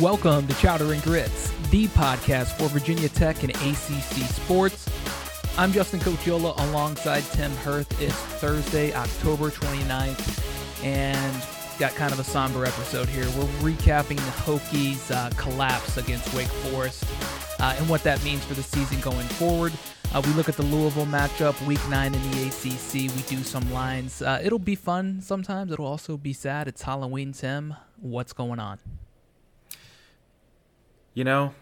Welcome to Chowder and Grits, the podcast for Virginia Tech and ACC sports. I'm Justin Cochiola alongside Tim Hirth. It's Thursday, October 29th, and got kind of a somber episode here. We're recapping the Hokies' uh, collapse against Wake Forest uh, and what that means for the season going forward. Uh, we look at the Louisville matchup, week nine in the ACC. We do some lines. Uh, it'll be fun sometimes. It'll also be sad. It's Halloween, Tim. What's going on? You know,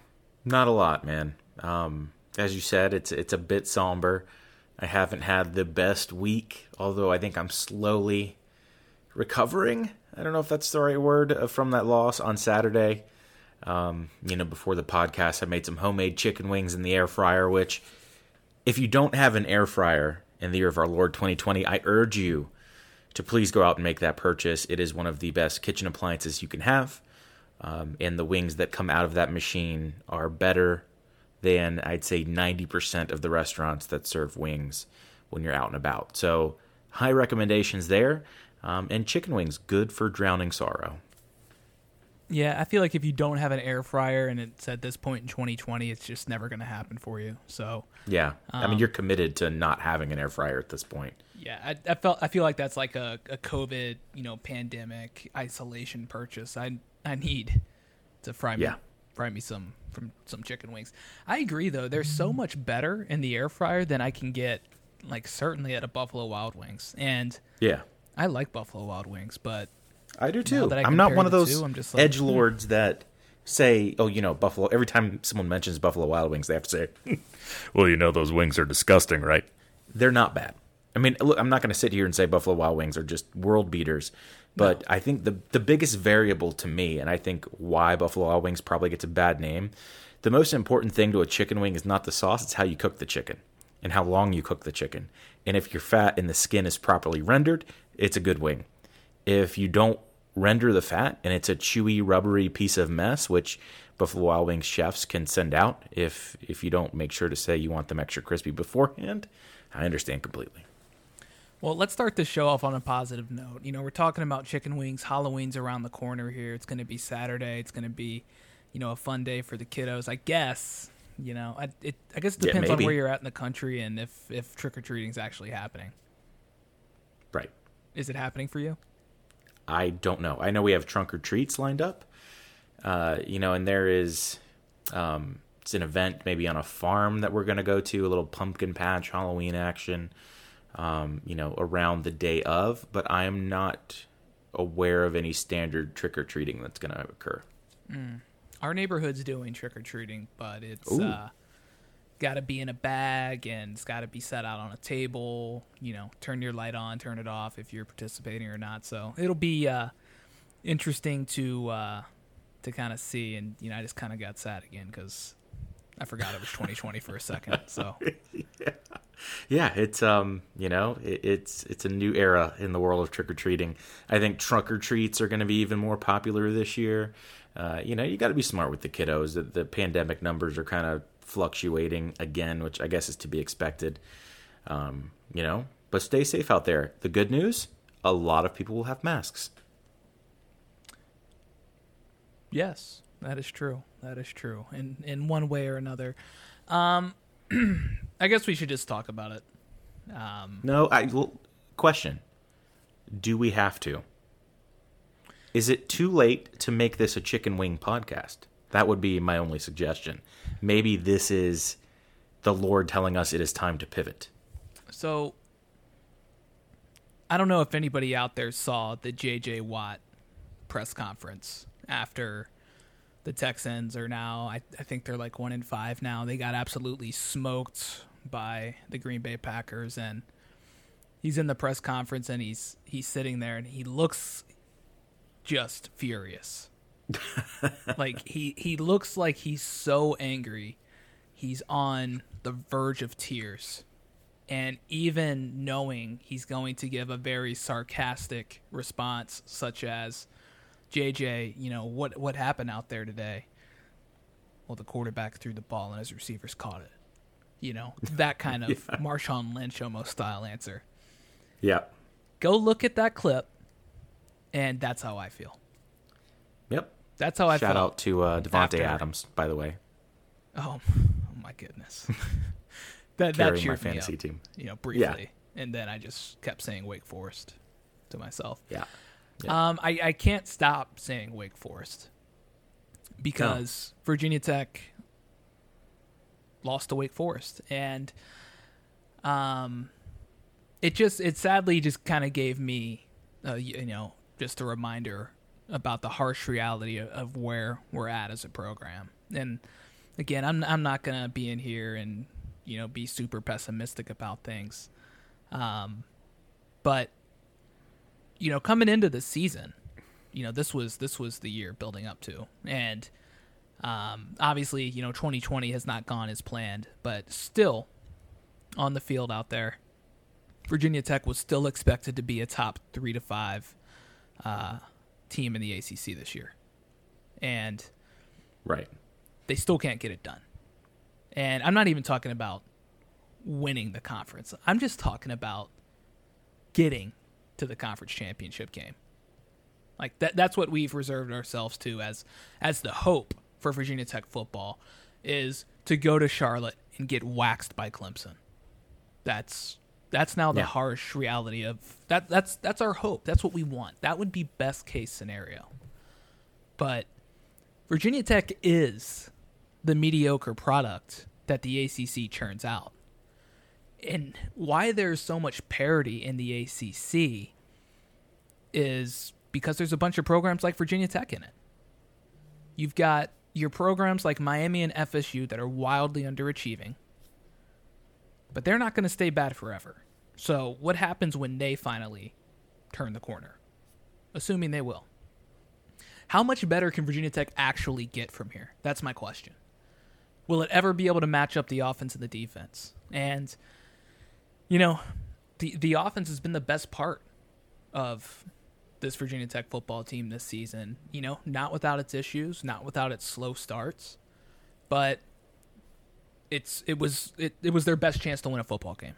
not a lot, man. Um, as you said, it's it's a bit somber. I haven't had the best week, although I think I'm slowly recovering. I don't know if that's the right word uh, from that loss on Saturday. Um, you know, before the podcast, I made some homemade chicken wings in the air fryer. Which, if you don't have an air fryer in the year of our Lord 2020, I urge you to please go out and make that purchase. It is one of the best kitchen appliances you can have. Um, and the wings that come out of that machine are better than I'd say 90% of the restaurants that serve wings when you're out and about. So, high recommendations there. Um, and chicken wings, good for drowning sorrow. Yeah, I feel like if you don't have an air fryer and it's at this point in 2020, it's just never going to happen for you. So yeah, um, I mean um, you're committed to not having an air fryer at this point. Yeah, I, I felt I feel like that's like a, a COVID you know pandemic isolation purchase. I I need to fry me yeah. fry me some from some chicken wings. I agree though. They're so much better in the air fryer than I can get like certainly at a Buffalo Wild Wings. And yeah, I like Buffalo Wild Wings, but I do too. I am not one of those two, like, edge hmm. lords that say, "Oh, you know, Buffalo." Every time someone mentions Buffalo Wild Wings, they have to say, "Well, you know, those wings are disgusting, right?" They're not bad. I mean, look, I'm not going to sit here and say Buffalo Wild Wings are just world beaters, but no. I think the the biggest variable to me, and I think why Buffalo Wild Wings probably gets a bad name, the most important thing to a chicken wing is not the sauce; it's how you cook the chicken and how long you cook the chicken. And if your fat in the skin is properly rendered, it's a good wing. If you don't render the fat and it's a chewy, rubbery piece of mess, which Buffalo Wild Wings chefs can send out if if you don't make sure to say you want them extra crispy beforehand, I understand completely. Well, let's start the show off on a positive note. You know, we're talking about chicken wings. Halloween's around the corner here. It's going to be Saturday. It's going to be, you know, a fun day for the kiddos. I guess. You know, I, it, I guess it depends yeah, on where you're at in the country and if if trick or treating is actually happening. Right. Is it happening for you? I don't know. I know we have trunk or treats lined up. Uh, you know, and there is um, it's an event maybe on a farm that we're going to go to, a little pumpkin patch Halloween action um, you know, around the day of, but I am not aware of any standard trick or treating that's going to occur. Mm. Our neighborhood's doing trick or treating, but it's uh, got to be in a bag and it's got to be set out on a table. You know, turn your light on, turn it off if you're participating or not. So it'll be uh, interesting to uh, to kind of see. And you know, I just kind of got sad again because I forgot it was 2020 for a second. So yeah. yeah, it's um, you know, it, it's it's a new era in the world of trick or treating. I think trunk or treats are going to be even more popular this year. Uh, you know, you got to be smart with the kiddos. The, the pandemic numbers are kind of fluctuating again, which I guess is to be expected. Um, you know, but stay safe out there. The good news: a lot of people will have masks. Yes, that is true. That is true. In in one way or another. Um, I guess we should just talk about it. Um, no, I well, question: Do we have to? Is it too late to make this a chicken wing podcast? That would be my only suggestion. Maybe this is the Lord telling us it is time to pivot. So, I don't know if anybody out there saw the J.J. Watt press conference after the Texans are now, I, I think they're like one in five now. They got absolutely smoked by the Green Bay Packers, and he's in the press conference and he's he's sitting there and he looks just furious. like he he looks like he's so angry. He's on the verge of tears. And even knowing he's going to give a very sarcastic response such as JJ, you know, what what happened out there today? Well, the quarterback threw the ball and his receivers caught it. You know, that kind of yeah. Marshawn Lynch almost style answer. Yeah. Go look at that clip, and that's how I feel. Yep. That's how I feel. Shout felt. out to uh, Davante. Adams, by the way, Oh, oh my goodness. that that carrying cheered my fantasy up, team. you know, briefly, and then I just kept saying Wake Forest to myself. Yeah. Um, I, I can't stop saying Wake Forest because Virginia Tech lost to Wake Forest, and um, it just it sadly just kind of gave me, uh, you know, just a reminder about the harsh reality of, of where we're at as a program. And again, I'm I'm not gonna be in here and you know be super pessimistic about things, um, but you know, coming into the season, you know, this was this was the year building up to, and um, obviously, you know, 2020 has not gone as planned, but still, on the field out there, Virginia Tech was still expected to be a top three to five uh, team in the ACC this year, and Right. they still can't get it done. And I'm not even talking about winning the conference. I'm just talking about getting to the conference championship game. Like that that's what we've reserved ourselves to as as the hope for Virginia Tech football is to go to Charlotte and get waxed by Clemson. That's that's now the Yeah. harsh reality of that that's that's our hope. That's what we want. That would be best case scenario. But Virginia Tech is the mediocre product that the ACC churns out. And why there's so much parity in the ACC is because there's a bunch of programs like Virginia Tech in it. You've got your programs like Miami and FSU that are wildly underachieving, but they're not going to stay bad forever. So, what happens when they finally turn the corner? Assuming they will. How much better can Virginia Tech actually get from here? That's my question. Will it ever be able to match up the offense and the defense? And you know, the the offense has been the best part of this Virginia Tech football team this season. You know, not without its issues, not without its slow starts, but it's it was it, it was their best chance to win a football game.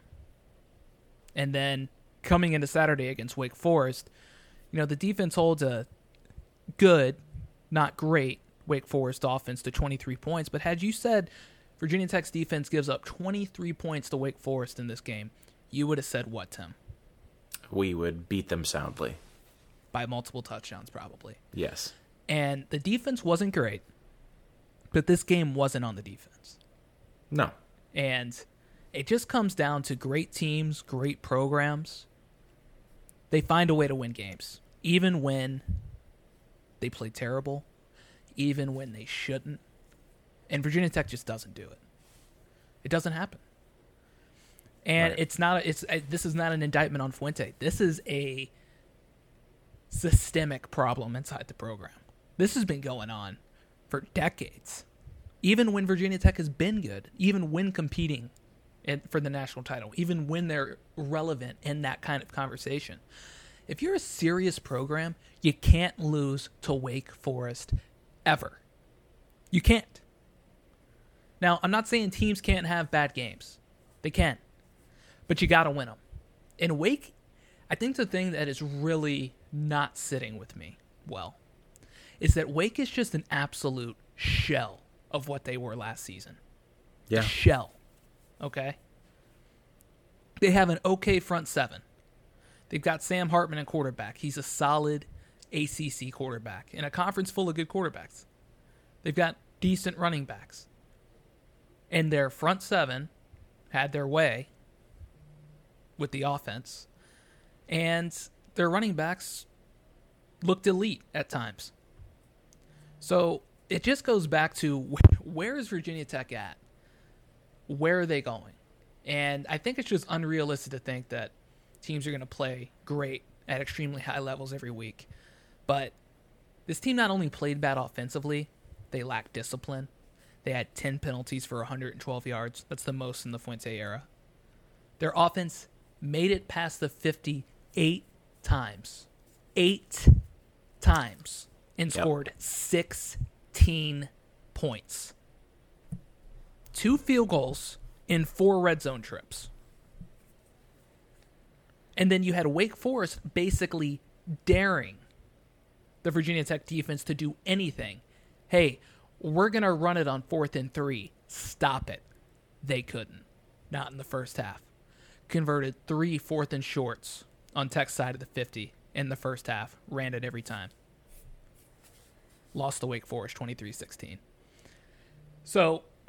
And then coming into Saturday against Wake Forest, you know, the defense holds a good, not great Wake Forest offense to 23 points, but had you said Virginia Tech's defense gives up 23 points to Wake Forest in this game, you would have said what, Tim? We would beat them soundly. By multiple touchdowns, probably. Yes. And the defense wasn't great, but this game wasn't on the defense. No. And it just comes down to great teams, great programs. They find a way to win games, even when they play terrible, even when they shouldn't. And Virginia Tech just doesn't do it. It doesn't happen. And Right. it's not. It's uh, this is not an indictment on Fuente. This is a systemic problem inside the program. This has been going on for decades. Even when Virginia Tech has been good, even when competing in, for the national title, even when they're relevant in that kind of conversation. If you're a serious program, you can't lose to Wake Forest ever. You can't. Now, I'm not saying teams can't have bad games. They can. But you got to win them. In Wake, I think the thing that is really not sitting with me well is that Wake is just an absolute shell of what they were last season. Yeah. A shell. Okay? They have an okay front seven. They've got Sam Hartman at quarterback. He's a solid ACC quarterback in a conference full of good quarterbacks. They've got decent running backs. And their front seven had their way with the offense. And their running backs looked elite at times. So it just goes back to where is Virginia Tech at? Where are they going? And I think it's just unrealistic to think that teams are going to play great at extremely high levels every week. But this team not only played bad offensively, they lacked discipline. They had 10 penalties for 112 yards. That's the most in the Fuente era. Their offense made it past the 50 eight times. Eight times. And Yep. scored 16 points. Two field goals in four red zone trips. And then you had Wake Forest basically daring the Virginia Tech defense to do anything. Hey, we're going to run it on fourth and three. Stop it. They couldn't. Not in the first half. Converted three fourth and shorts on Tech's side of the 50 in the first half. Ran it every time. Lost to Wake Forest 23 16. So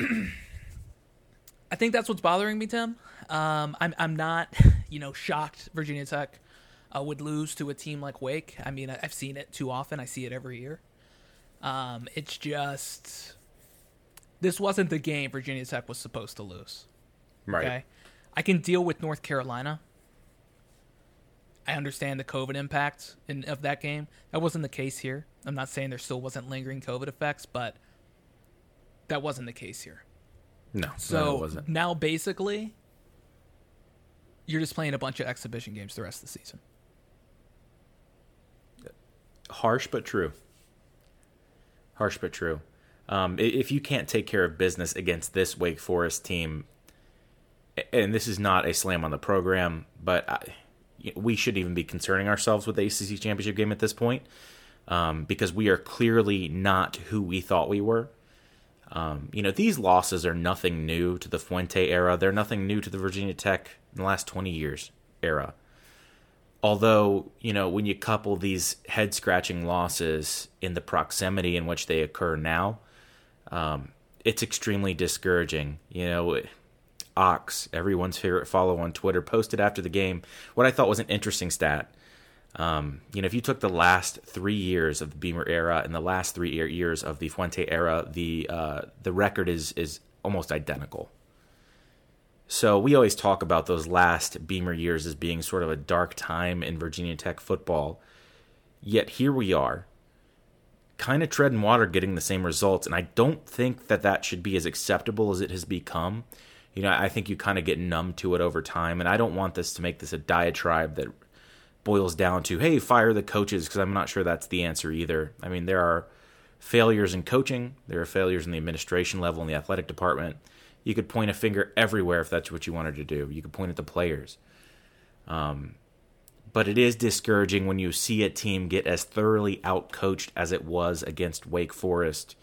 I think that's what's bothering me, Tim. Um, I'm, I'm not, you know, shocked Virginia Tech uh, would lose to a team like Wake. I mean, I've seen it too often. I see it every year. Um, it's just this wasn't the game Virginia Tech was supposed to lose. Right. Okay, I can deal with North Carolina. I understand the COVID impact in, of that game. That wasn't the case here. I'm not saying there still wasn't lingering COVID effects, but that wasn't the case here. No, So no, now basically, you're just playing a bunch of exhibition games the rest of the season. Harsh but true. Harsh but true. Um, if you can't take care of business against this Wake Forest team, and this is not a slam on the program, but I, we should even be concerning ourselves with the ACC championship game at this point um, because we are clearly not who we thought we were. Um, you know, these losses are nothing new to the Fuente era. They're nothing new to the Virginia Tech in the last 20 years era. Although, you know, when you couple these head scratching losses in the proximity in which they occur now, um, it's extremely discouraging. You know, Ox, everyone's favorite follow on Twitter, posted after the game what I thought was an interesting stat. Um, you know, if you took the last three years of the Beamer era and the last three year- years of the Fuente era, the uh, the record is is almost identical. So we always talk about those last Beamer years as being sort of a dark time in Virginia Tech football. Yet here we are, kind of treading water, getting the same results, and I don't think that that should be as acceptable as it has become. You know, I think you kind of get numb to it over time, and I don't want this to make this a diatribe that boils down to, hey, fire the coaches, because I'm not sure that's the answer either. I mean, there are failures in coaching, there are failures in the administration level in the athletic department. You could point a finger everywhere if that's what you wanted to do. You could point at the players. Um, but it is discouraging when you see a team get as thoroughly outcoached as it was against Wake Forest,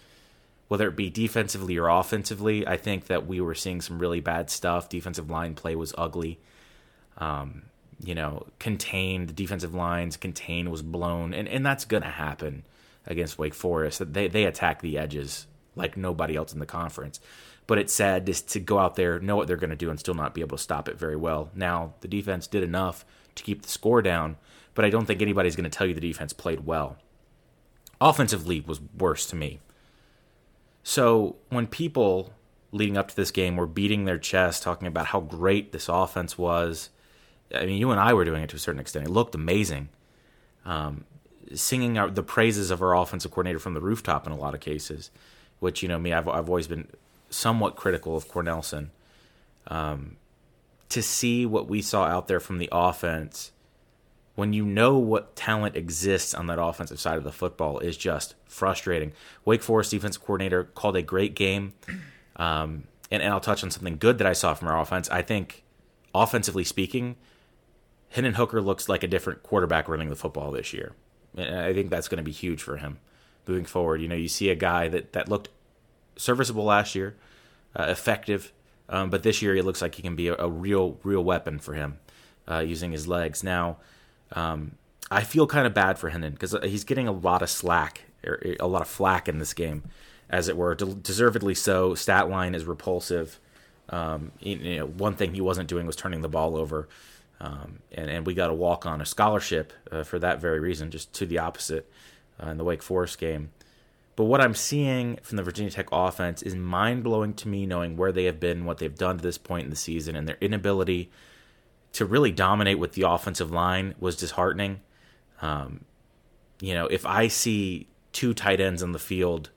whether it be defensively or offensively. I think that we were seeing some really bad stuff. Defensive line play was ugly. Um, you know, contained the defensive lines, contained was blown, and, and that's gonna happen against Wake Forest. They they attack the edges like nobody else in the conference. But it's sad just to go out there, know what they're gonna do, and still not be able to stop it very well. Now the defense did enough to keep the score down, but I don't think anybody's gonna tell you the defense played well. Offensive Offensively was worse to me. So when people leading up to this game were beating their chest, talking about how great this offense was, I mean, you and I were doing it to a certain extent. It looked amazing. Um, singing our, the praises of our offensive coordinator from the rooftop in a lot of cases, which, you know, me, I've, I've always been somewhat critical of Cornelsen. Um, to see what we saw out there from the offense, when you know what talent exists on that offensive side of the football, is just frustrating. Wake Forest defensive coordinator called a great game. Um, and, and I'll touch on something good that I saw from our offense. I think, offensively speaking, Hendon Hooker looks like a different quarterback running the football this year. And I think that's going to be huge for him moving forward. You know, you see a guy that, that looked serviceable last year, uh, effective, um, but this year it looks like he can be a, a real, real weapon for him uh, using his legs. Now, um, I feel kind of bad for Hendon because he's getting a lot of slack, or a lot of flack in this game, as it were. De- deservedly so. Stat line is repulsive. Um, you know, one thing he wasn't doing was turning the ball over. Um, and, and we got to walk on a scholarship uh, for that very reason, just to the opposite uh, in the Wake Forest game. But what I'm seeing from the Virginia Tech offense is mind blowing to me, knowing where they have been, what they've done to this point in the season, and their inability to really dominate with the offensive line was disheartening. Um, you know, if I see two tight ends on the field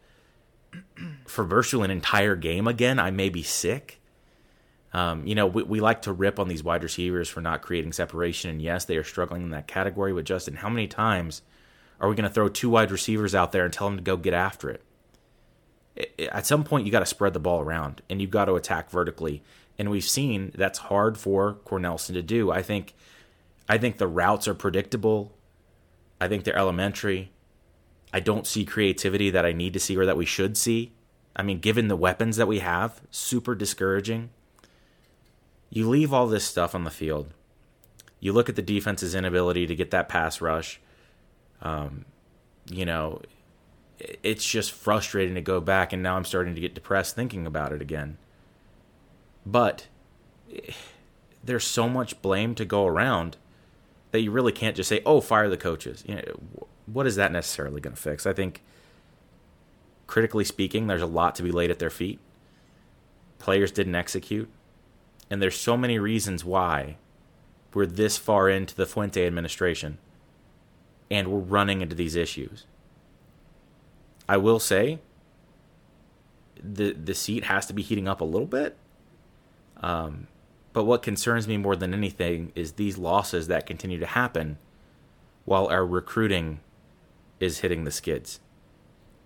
for virtually an entire game again, I may be sick. Um, you know, we, we like to rip on these wide receivers for not creating separation, and yes, they are struggling in that category. But Justin, how many times are we going to throw two wide receivers out there and tell them to go get after it? at some point, you got to spread the ball around, and you've got to attack vertically. And we've seen that's hard for Cornelsen to do. I think, I think the routes are predictable. I think they're elementary. I don't see creativity that I need to see or that we should see. I mean, given the weapons that we have, super discouraging. You leave all this stuff on the field. You look at the defense's inability to get that pass rush. Um, you know, it's just frustrating to go back, and now I'm starting to get depressed thinking about it again. But eh, there's so much blame to go around that you really can't just say, "Oh, fire the coaches." You know, what is that necessarily going to fix? I think, critically speaking, there's a lot to be laid at their feet. Players didn't execute, and there's so many reasons why we're this far into the Fuente administration, and we're running into these issues. I will say, the the seat has to be heating up a little bit. Um, but what concerns me more than anything is these losses that continue to happen while our recruiting is hitting the skids.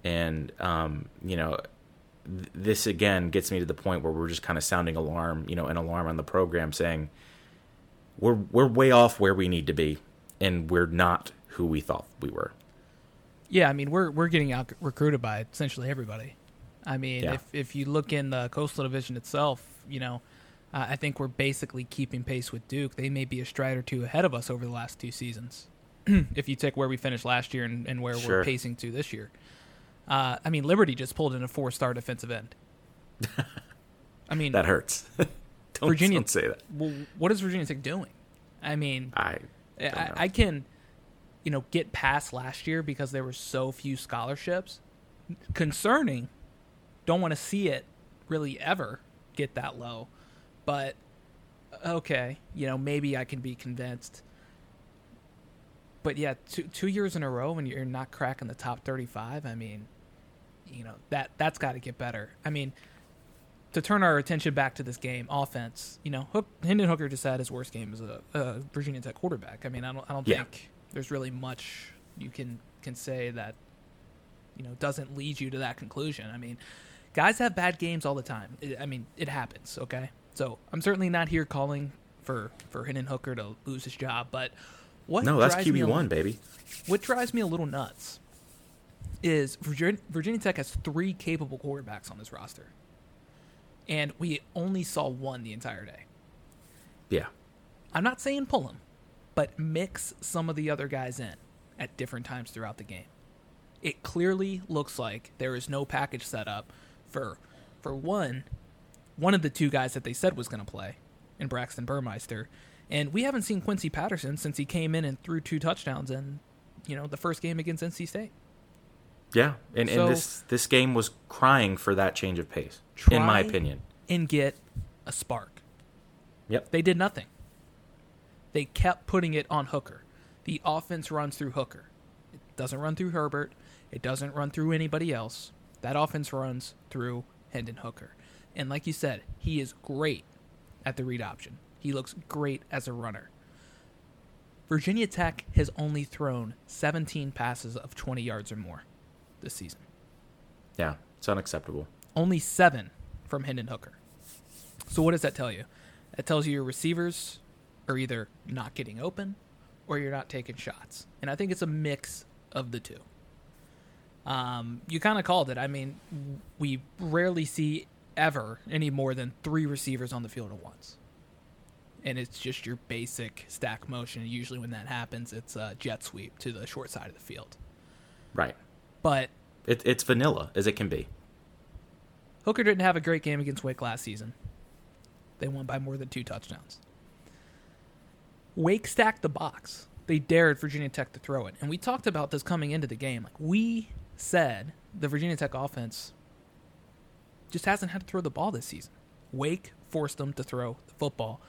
And, um, you know, th- this again gets me to the point where we're just kind of sounding alarm, you know, an alarm on the program saying we're we're way off where we need to be and we're not who we thought we were. Yeah, I mean, we're we're getting out recruited by essentially everybody. I mean, Yeah. if if you look in the Coastal Division itself, you know, uh, I think we're basically keeping pace with Duke. They may be a stride or two ahead of us over the last two seasons. if you take where we finished last year and, and where Sure. we're pacing to this year. Uh, I mean, Liberty just pulled in a four-star defensive end. I mean, That hurts. don't, Virginia- don't say that. well, what is Virginia Tech doing? I mean, I I. I can, you know, get past last year because there were so few scholarships. Concerning. Don't want to see it really ever get that low, but uh, okay, you know, maybe I can be convinced. But yeah, two two years in a row when you're not cracking the top thirty-five. I mean, you know that that's got to get better. I mean, to turn our attention back to this game, offense. You know, Hook, Hendon Hooker just had his worst game as a, a Virginia Tech quarterback. I mean, I don't, I don't Yeah. think there's really much you can can say that you know doesn't lead you to that conclusion. I mean, guys have bad games all the time. I mean, it happens. Okay, so I'm certainly not here calling for for Hendon Hooker to lose his job, but what no, that's drives me a QB one, baby. what drives me a little nuts is Virginia, Virginia Tech has three capable quarterbacks on this roster, and we only saw one the entire day. Yeah, I'm not saying pull him, but mix some of the other guys in at different times throughout the game. It clearly looks like there is no package set up for, for one, one of the two guys that they said was going to play, in Braxton Burmeister, and we haven't seen Quincy Patterson since he came in and threw two touchdowns in, you know, the first game against NC State. yeah, and, So- and this this game was crying for that change of pace, in my opinion. And get a spark. Yep. They did nothing. They kept putting it on Hooker. The offense runs through Hooker. It doesn't run through Herbert. It doesn't run through anybody else. That offense runs through Hendon Hooker. And like you said, he is great at the read option. He looks great as a runner. Virginia Tech has only thrown 17 passes of 20 yards or more this season. Yeah, it's unacceptable. Only seven from Hendon Hooker. So what does that tell you? That tells you your receivers are either not getting open or you're not taking shots. And I think it's a mix of the two. Um, you kind of called it. I mean, we rarely see ever any more than three receivers on the field at once. And it's just your basic stack motion. Usually, when that happens, it's a jet sweep to the short side of the field. Right. But It, it's vanilla as it can be. Hooker didn't have a great game against Wake last season. They won by more than two touchdowns. Wake stacked the box. They dared Virginia Tech to throw it. And we talked about this coming into the game. Like we said, the Virginia Tech offense just hasn't had to throw the ball this season. Wake forced them to throw the football,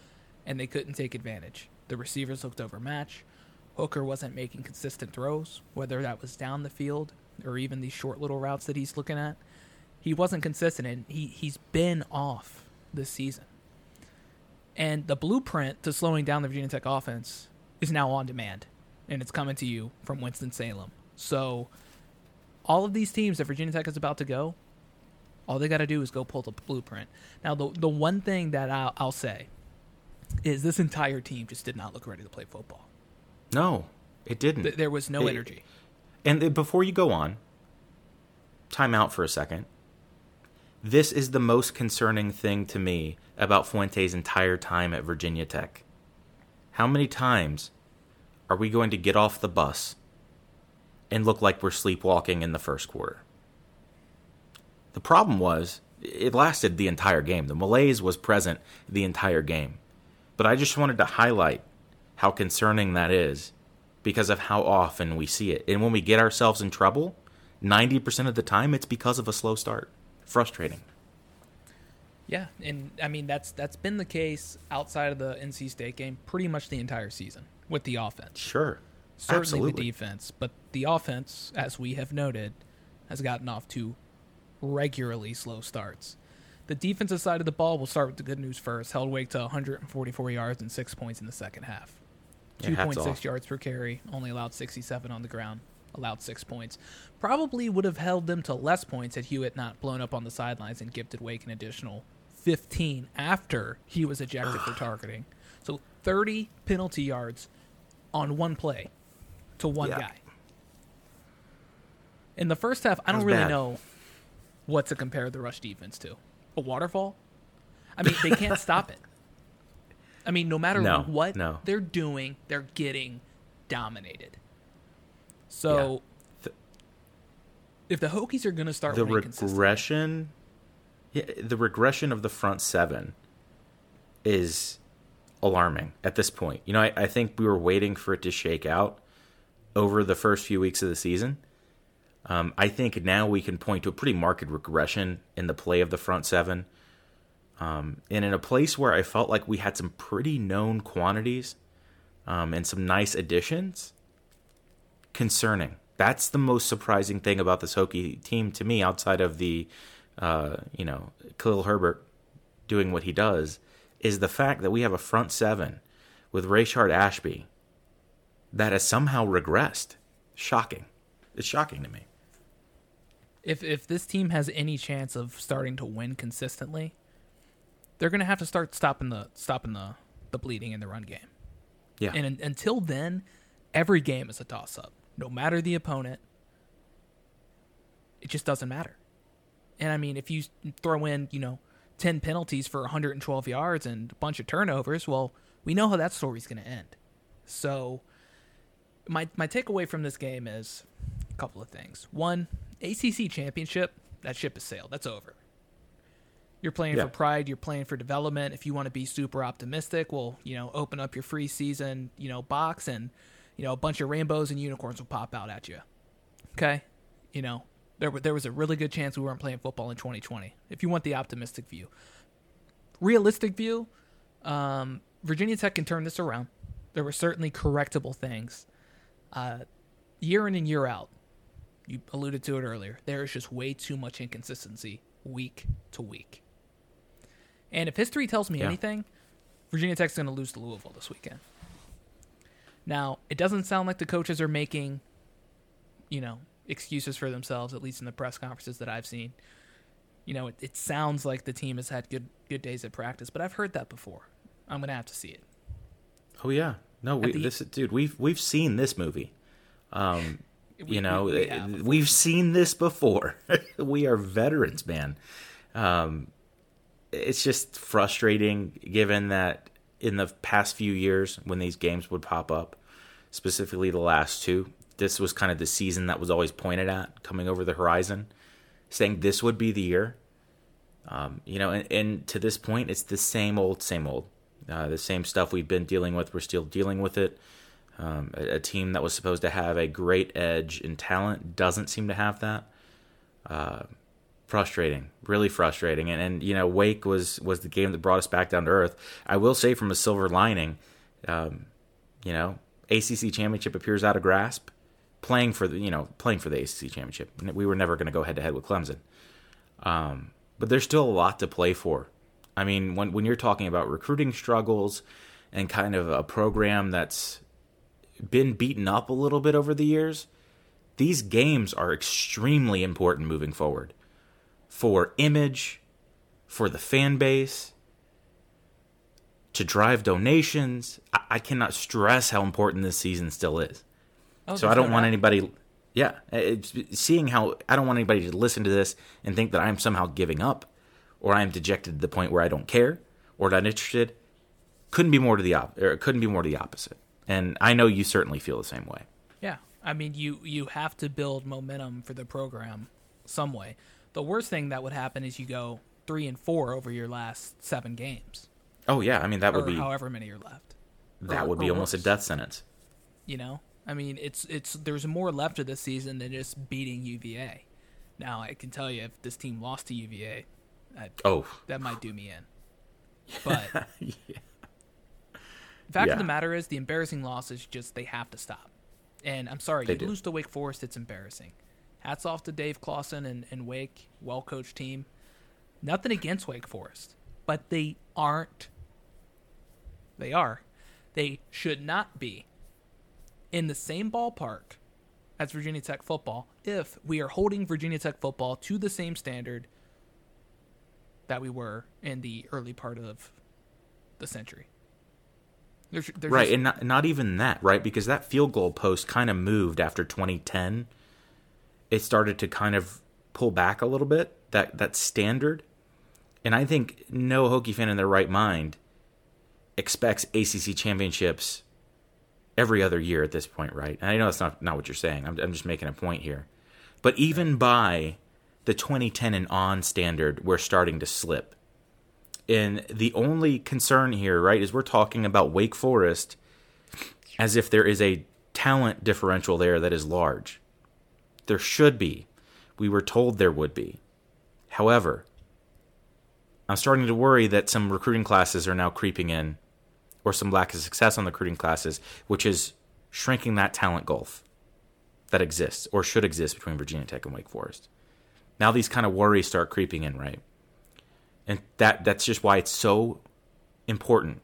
and they couldn't take advantage. The receivers looked overmatched. Hooker wasn't making consistent throws, whether that was down the field or even these short little routes that he's looking at he wasn't consistent and he, he's been off this season. And the blueprint to slowing down the Virginia Tech offense is now on demand. And it's coming to you from Winston-Salem. So all of these teams that Virginia Tech is about to go, all they got to do is go pull the blueprint. Now, the, the one thing that I'll, I'll say is this entire team just did not look ready to play football. No, it didn't. Th- There was no It- energy. And before you go on, time out for a second. This is the most concerning thing to me about Fuente's entire time at Virginia Tech. How many times are we going to get off the bus and look like we're sleepwalking in the first quarter? The problem was, it lasted the entire game. The malaise was present the entire game. But I just wanted to highlight how concerning that is because of how often we see it. And when we get ourselves in trouble, 90% of the time it's because of a slow start. Frustrating. Yeah, and I mean that's that's been the case outside of the NC State game pretty much the entire season with the offense. Sure. Certainly Absolutely. the defense, but the offense, as we have noted, has gotten off to regularly slow starts. The defensive side of the ball will start with the good news first. Held Wake to 144 yards and six points in the second half. Yeah, 2.6 yards per carry, only allowed 67 on the ground, allowed six points. Probably would have held them to less points had Hewitt not blown up on the sidelines and gifted Wake an additional 15 after he was ejected for targeting. So 30 penalty yards on one play to one Yeah. guy. In the first half, I don't really bad. know what to compare the rush defense to. A waterfall? I mean, they can't stop it. I mean, no matter No, what no. they're doing, they're getting dominated. So, Th- if the Hokies are going to start the regression yeah, the regression of the front seven is alarming at this point. You know, I, I think we were waiting for it to shake out over the first few weeks of the season. Um, I think now we can point to a pretty marked regression in the play of the front seven. Um, and in a place where I felt like we had some pretty known quantities um, and some nice additions, concerning. That's the most surprising thing about this Hokie team to me, outside of the, uh, you know, Khalil Herbert doing what he does, is the fact that we have a front seven with Rayshard Ashby that has somehow regressed. Shocking. It's shocking to me. If if this team has any chance of starting to win consistently, they're going to have to start stopping the stopping the the bleeding in the run game. Yeah. And un- until then, every game is a toss up. No matter the opponent, it just doesn't matter. And I mean, if you throw in, you know, 10 penalties for 112 yards and a bunch of turnovers, well, we know how that story's going to end. So, my my takeaway from this game is a couple of things. One, ACC championship, that ship has sailed. That's over. You're playing Yeah. for pride. You're playing for development. If you want to be super optimistic, well, you know, open up your free season, you know, box, and you know, a bunch of rainbows and unicorns will pop out at you. Okay, you know, there there was a really good chance we weren't playing football in 2020. If you want the optimistic view, realistic view, um, Virginia Tech can turn this around. There were certainly correctable things. Uh, year in and year out, you alluded to it earlier. There is just way too much inconsistency week to week. And if history tells me Yeah. anything, Virginia Tech's going to lose to Louisville this weekend. Now, it doesn't sound like the coaches are making, you know, excuses for themselves, at least in the press conferences that I've seen. You know, it, it sounds like the team has had good good days at practice, but I've heard that before. I'm going to have to see it. Oh yeah, no, we, the- this dude, we've we've seen this movie. Um, We- you know, we- uh, have. we've seen this before. we are veterans, man. Um, it's just frustrating given that in the past few years when these games would pop up, specifically the last two, this was kind of the season that was always pointed at coming over the horizon, saying this would be the year. Um, you know, and, and to this point, it's the same old, same old. Uh, the same stuff we've been dealing with, we're still dealing with it. Um, a, a team that was supposed to have a great edge in talent doesn't seem to have that. Uh, frustrating, really frustrating. And, and you know, Wake was was the game that brought us back down to earth. I will say, from a silver lining, um, you know, ACC championship appears out of grasp. Playing for the you know playing for the ACC championship, we were never going to go head to head with Clemson. Um, but there's still a lot to play for. I mean, when when you're talking about recruiting struggles and kind of a program that's been beaten up a little bit over the years, these games are extremely important moving forward for image, for the fan base, to drive donations. I, I cannot stress how important this season still is. Oh, so I don't want anybody Yeah, it's, seeing how I don't want anybody to listen to this and think that I'm somehow giving up, or I'm dejected to the point where I don't care or not interested. Couldn't be more to the op- or couldn't be more to the opposite. And I know you certainly feel the same way. Yeah, I mean you you have to build momentum for the program some way. The worst thing that would happen is you go three and four over your last seven games. Oh yeah, I mean that would or be however many are left. that or- would be almost a death sentence. You know, I mean, it's it's there's more left of this season than just beating UVA. Now, I can tell you, if this team lost to UVA, that, Oh, that might do me in. But yeah. Fact Yeah. of the matter is, the embarrassing loss is just they have to stop. And I'm sorry, They you do. lose to Wake Forest, it's embarrassing. Hats off to Dave Clawson and, and Wake, well coached team. Nothing against Wake Forest, but they aren't. They are. They should not be in the same ballpark as Virginia Tech football if we are holding Virginia Tech football to the same standard that we were in the early part of the century. There's, there's right, just- and not not even that, right? Because that field goal post kind of moved after 2010. It started to kind of pull back a little bit that that standard, and I think no Hokie fan in their right mind expects ACC championships every other year at this point, right? And I know that's not not what you're saying. I'm I'm just making a point here, but even by the 2010 and on standard, we're starting to slip. And the only concern here, right, is we're talking about Wake Forest as if there is a talent differential there that is large. There should be. We were told there would be. However, I'm starting to worry that some recruiting classes are now creeping in, or some lack of success on the recruiting classes, which is shrinking that talent gulf that exists or should exist between Virginia Tech and Wake Forest. Now these kind of worries start creeping in, right? And that that's just why it's so important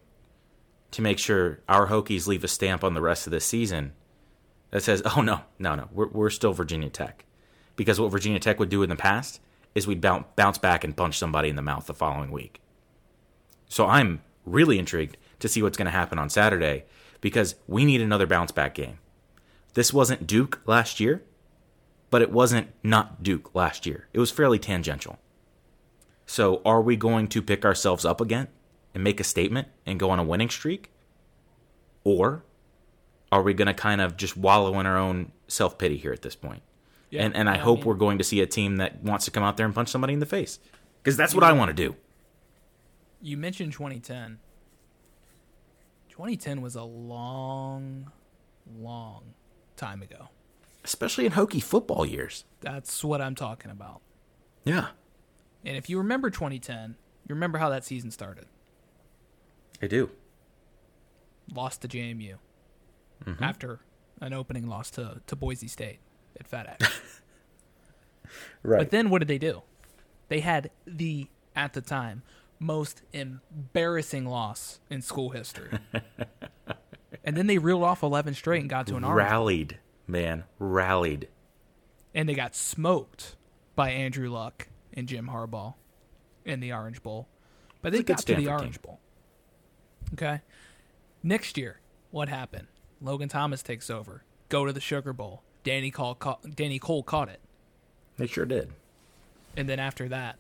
to make sure our Hokies leave a stamp on the rest of the season that says, "Oh no, no, no, we're we're still Virginia Tech," because what Virginia Tech would do in the past is we'd bounce bounce back and punch somebody in the mouth the following week. So I'm really intrigued to see what's going to happen on Saturday because we need another bounce back game. This wasn't Duke last year, but it wasn't not Duke last year. It was fairly tangential. So, are we going to pick ourselves up again and make a statement and go on a winning streak? Or are we going to kind of just wallow in our own self pity here at this point? Yeah, and and I yeah, hope mean, we're going to see a team that wants to come out there and punch somebody in the face. Because that's what I want to do. You mentioned 2010. 2010 was a long, long time ago. Especially in Hokie football years. That's what I'm talking about. Yeah, And if you remember 2010, you remember how that season started. I do. Lost to JMU Mm-hmm. after an opening loss to, to Boise State at FedEx. Right. But then what did they do? They had the, at the time, most embarrassing loss in school history. and then they reeled off 11 straight and got to an orange. rallied, man, rallied. and they got smoked by Andrew Luck and Jim Harbaugh in the Orange Bowl. But they It's a good got to the Orange team. Bowl. Okay. Next year, what happened? Logan Thomas takes over. Go to the Sugar Bowl. Danny Coale, ca- Danny Coale caught it, They sure did. and then after that,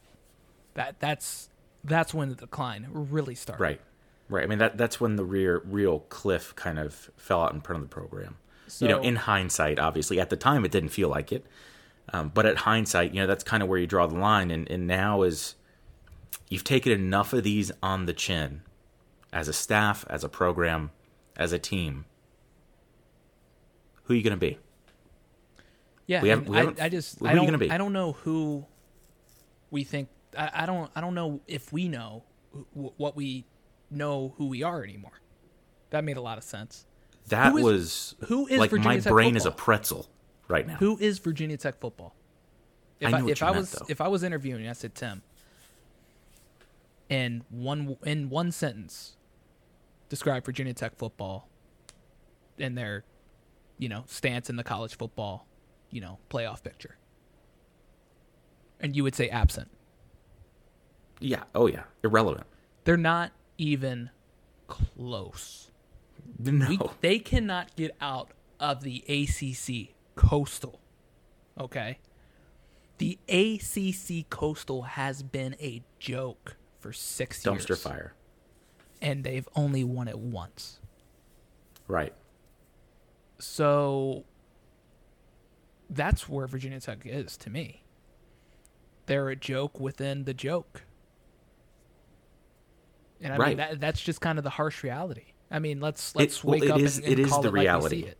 that that's that's when the decline really started. Right. Right. I mean that that's when the real real cliff kind of fell out in front of the program. you know, in hindsight, obviously, at the time it didn't feel like it, um, but at hindsight, you know, that's kind of where you draw the line. And and now is you've taken enough of these on the chin, as a staff, as a program, as a team. Who are you going to be? Yeah, We haven't- we I, haven't- I just who I are you don't gonna be? I don't know who we think I, I don't I don't know if we know wh- what we know who we are anymore. That made a lot of sense. That Who is- was who is like Virginia my Tech brain is a pretzel right now. Who is Virginia Tech football? If I I, if I meant, was though. if I was interviewing, I said Tim. In one in one sentence, describe Virginia Tech football and their, you know, stance in the college football, you know, playoff picture. And you would say absent. Yeah. Oh yeah. Irrelevant. They're not even close. No. We, they cannot get out of the ACC coastal Okay. The ACC Coastal has been a joke for six Dumpster years. fire. And they've only won it once. Right. So that's where Virginia Tech is to me. They're a joke within the joke. And I mean that that's just kind of the harsh reality. I mean, let's let's well, wake it up is- and, and it is call the it like we reality. see it.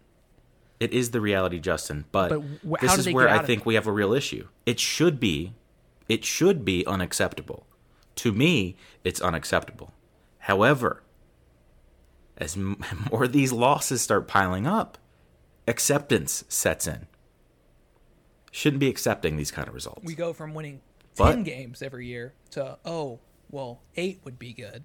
It is the reality, Justin. But, But wh- this is where I think it? we have a real issue. It should be, it should be unacceptable. To me, it's unacceptable. However, as m- more of these losses start piling up, acceptance sets in. Shouldn't be accepting these kind of results. We go from winning But- 10 games every year to oh, well, 8 would be good.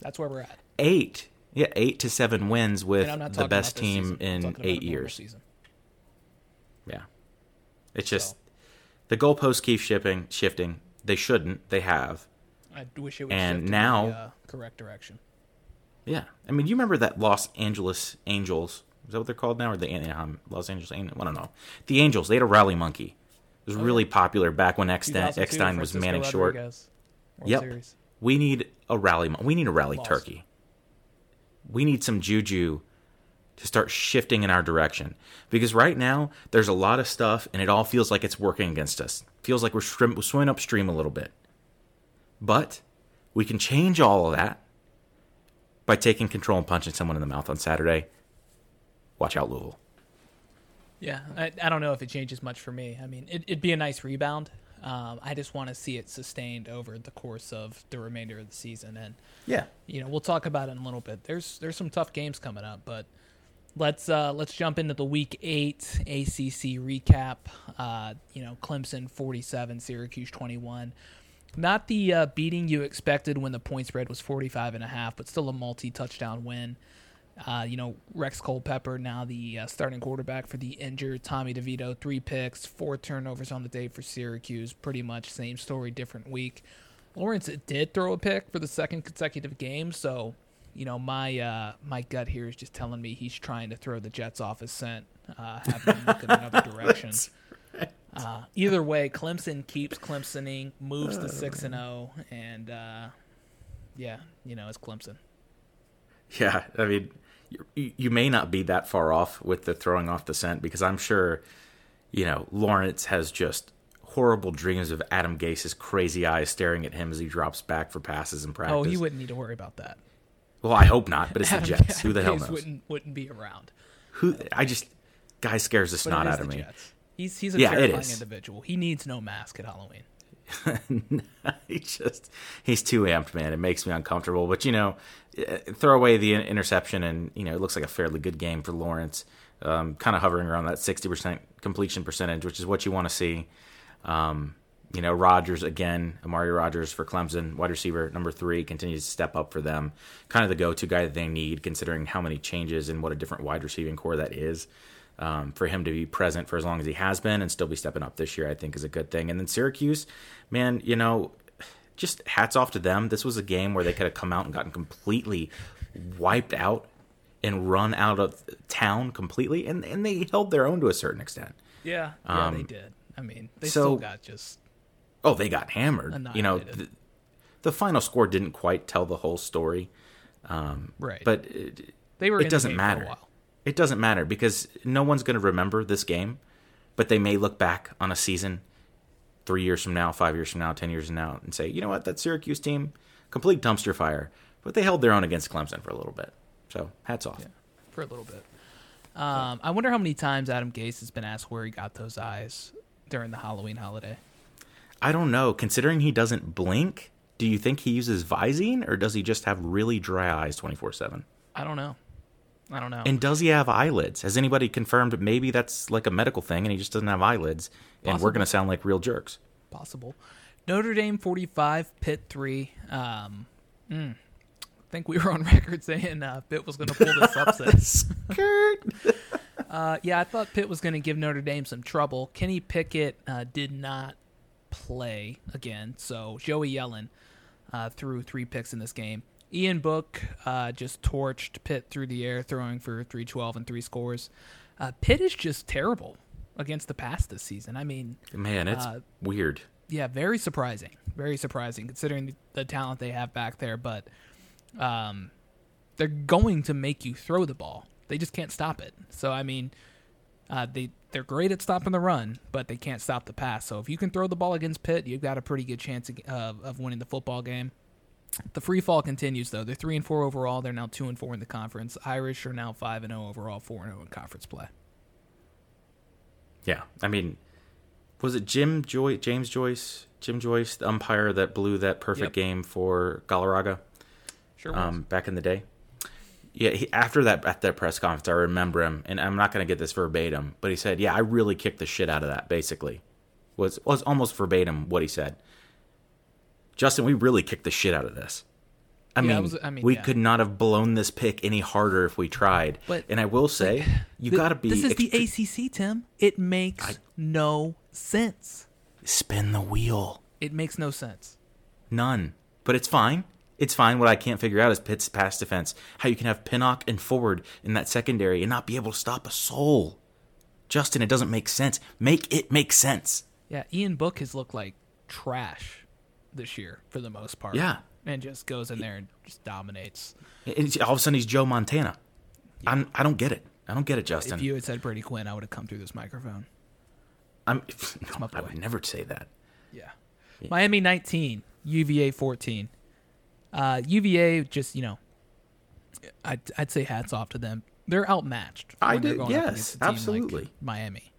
That's where we're at. eight, yeah, eight to seven wins with And I'm not the best team. In eight years. Yeah. It's just So. the goalposts keep shipping, shifting. They shouldn't. They have. I wish it would And now- the uh, correct direction. Yeah. I mean, you remember that Los Angeles Angels? Is that what they're called now? Or the Anaheim Los Angeles Angels? I don't know. The Angels, they had a rally monkey. It was really popular back when Eckstein, 2002, Eckstein was manning short. Yep. Series. We need a rally. mon- We need a rally Lost. turkey. We need some juju to start shifting in our direction because right now there's a lot of stuff and it all feels like it's working against us. Feels like we're swim- swimming upstream a little bit. But we can change all of that by taking control and punching someone in the mouth on Saturday. Watch out, Louisville. Yeah, I, I don't know if it changes much for me. I mean, it, it'd be a nice rebound. Um, I just want to see it sustained over the course of the remainder of the season, and Yeah. you know we'll talk about it in a little bit. There's there's some tough games coming up, but let's uh, let's jump into the Week Eight ACC recap. Uh, you know, Clemson 47, Syracuse 21. Not the uh, beating you expected when the point spread was 45 and a half, but still a multi-touchdown win. Uh, you know, Rex Culpepper now the uh, starting quarterback for the injured Tommy DeVito. Three picks, four turnovers on the day for Syracuse. Pretty much same story, different week. Lawrence did throw a pick for the second consecutive game, so you know my uh, my gut here is just telling me he's trying to throw the Jets off his scent, uh, have them look in another direction. Uh, either way, Clemson keeps Clemsoning, moves to six and zero, and uh, yeah, you know it's Clemson. Yeah, I mean, you, you may not be that far off with the throwing off the scent because I'm sure, you know, Lawrence has just horrible dreams of Adam Gase's crazy eyes staring at him as he drops back for passes in practice. Oh, he wouldn't need to worry about that. Well, I hope not, but it's the Adam- Jets. Who the hell Gase knows? Wouldn't wouldn't be around. Who? I just guy scares the snot out of me. Jets. He's he's a Yeah, terrifying individual. He needs no mask at Halloween. he just he's too amped, man. It makes me uncomfortable. But you know, throw away the interception, and you know, it looks like a fairly good game for Lawrence. Um, kind of hovering around that sixty percent completion percentage, which is what you want to see. Um, you know, Rodgers again, Amari Rodgers for Clemson, wide receiver number three, continues to step up for them. Kind of the go-to guy that they need, considering how many changes and what a different wide receiving core that is. Um, for him to be present for as long as he has been and still be stepping up this year, I think is a good thing. And then Syracuse, man, you know, just hats off to them. This was a game where they could have come out and gotten completely wiped out and run out of town completely, and and they held their own to a certain extent. Yeah, yeah, they Um, did. I mean, they so- still got just Oh, they got hammered. You know, the, the final score didn't quite tell the whole story, right. but it, they were. it doesn't matter. For a while. It doesn't matter because no one's going to remember this game, but they may look back on a season three years from now, five years from now, ten years from now, and say, you know what, that Syracuse team, complete dumpster fire, but they held their own against Clemson for a little bit. So hats off. for a little bit. Um, I wonder how many times Adam Gase has been asked where he got those eyes during the Halloween holiday. I don't know. Considering he doesn't blink, do you think he uses Visine or does he just have really dry eyes twenty four seven? I don't know. I don't know. And does he have eyelids? Has anybody confirmed maybe that's like a medical thing and he just doesn't have eyelids and we're going to sound like real jerks? Possible. Notre Dame 45, Pitt 3. Um, mm, I think we were on record saying uh, Pitt was going to pull this upset. Skirt. Uh, yeah, I thought Pitt was going to give Notre Dame some trouble. Kenny Pickett uh, did not play again, so Joey Yellen uh, threw three picks in this game. Ian Book uh, just torched Pitt through the air, throwing for 312 and three scores. Uh, Pitt is just terrible against the pass this season. I mean, Man, it's Uh, weird. yeah, very surprising. Very surprising considering the, the talent they have back there. But um, they're going to make you throw the ball. They just can't stop it. So I mean, uh, they they're great at stopping the run, but they can't stop the pass. So if you can throw the ball against Pitt, you've got a pretty good chance of, of, of winning the football game. The free fall continues though. They're three and four overall. They're now two and four in the conference. Irish are now five and zero overall, four and zero in conference play. Yeah, I mean, was it Jim Joy, James Joyce, Jim Joyce, the umpire that blew that perfect Yep. game for Galarraga Sure. um, back in the day? Yeah, he, after that at that press conference, I remember him, and I'm not going to get this verbatim, but he said, "Yeah, I really kicked the shit out of that." Basically, was was almost verbatim what he said. Justin, we really kicked the shit out of this. I, Yeah, mean, was- I mean, we yeah. could not have blown this pick any harder if we tried. But- and I will say, you got to be. This is the ACC, Tim. It makes no sense. spin the wheel. It makes no sense. None. But it's fine. It's fine. What I can't figure out is Pitt's pass defense. How you can have Pinnock and Ford in that secondary and not be able to stop a soul. Justin, it doesn't make sense. Make it make sense. Yeah, Ian Book has looked like trash this year for the most part. Yeah. And just goes in there and just dominates. And all of a sudden he's Joe Montana. I'm, I don't get it. I don't get it, Justin. If you had said Brady Quinn, I would have come through this microphone. I'm, my I would never say that. Yeah. Miami 19, UVA 14. Uh, UVA just, you know, I'd, I'd say hats off to them. They're outmatched. I did- yes, against a team like absolutely. Miami.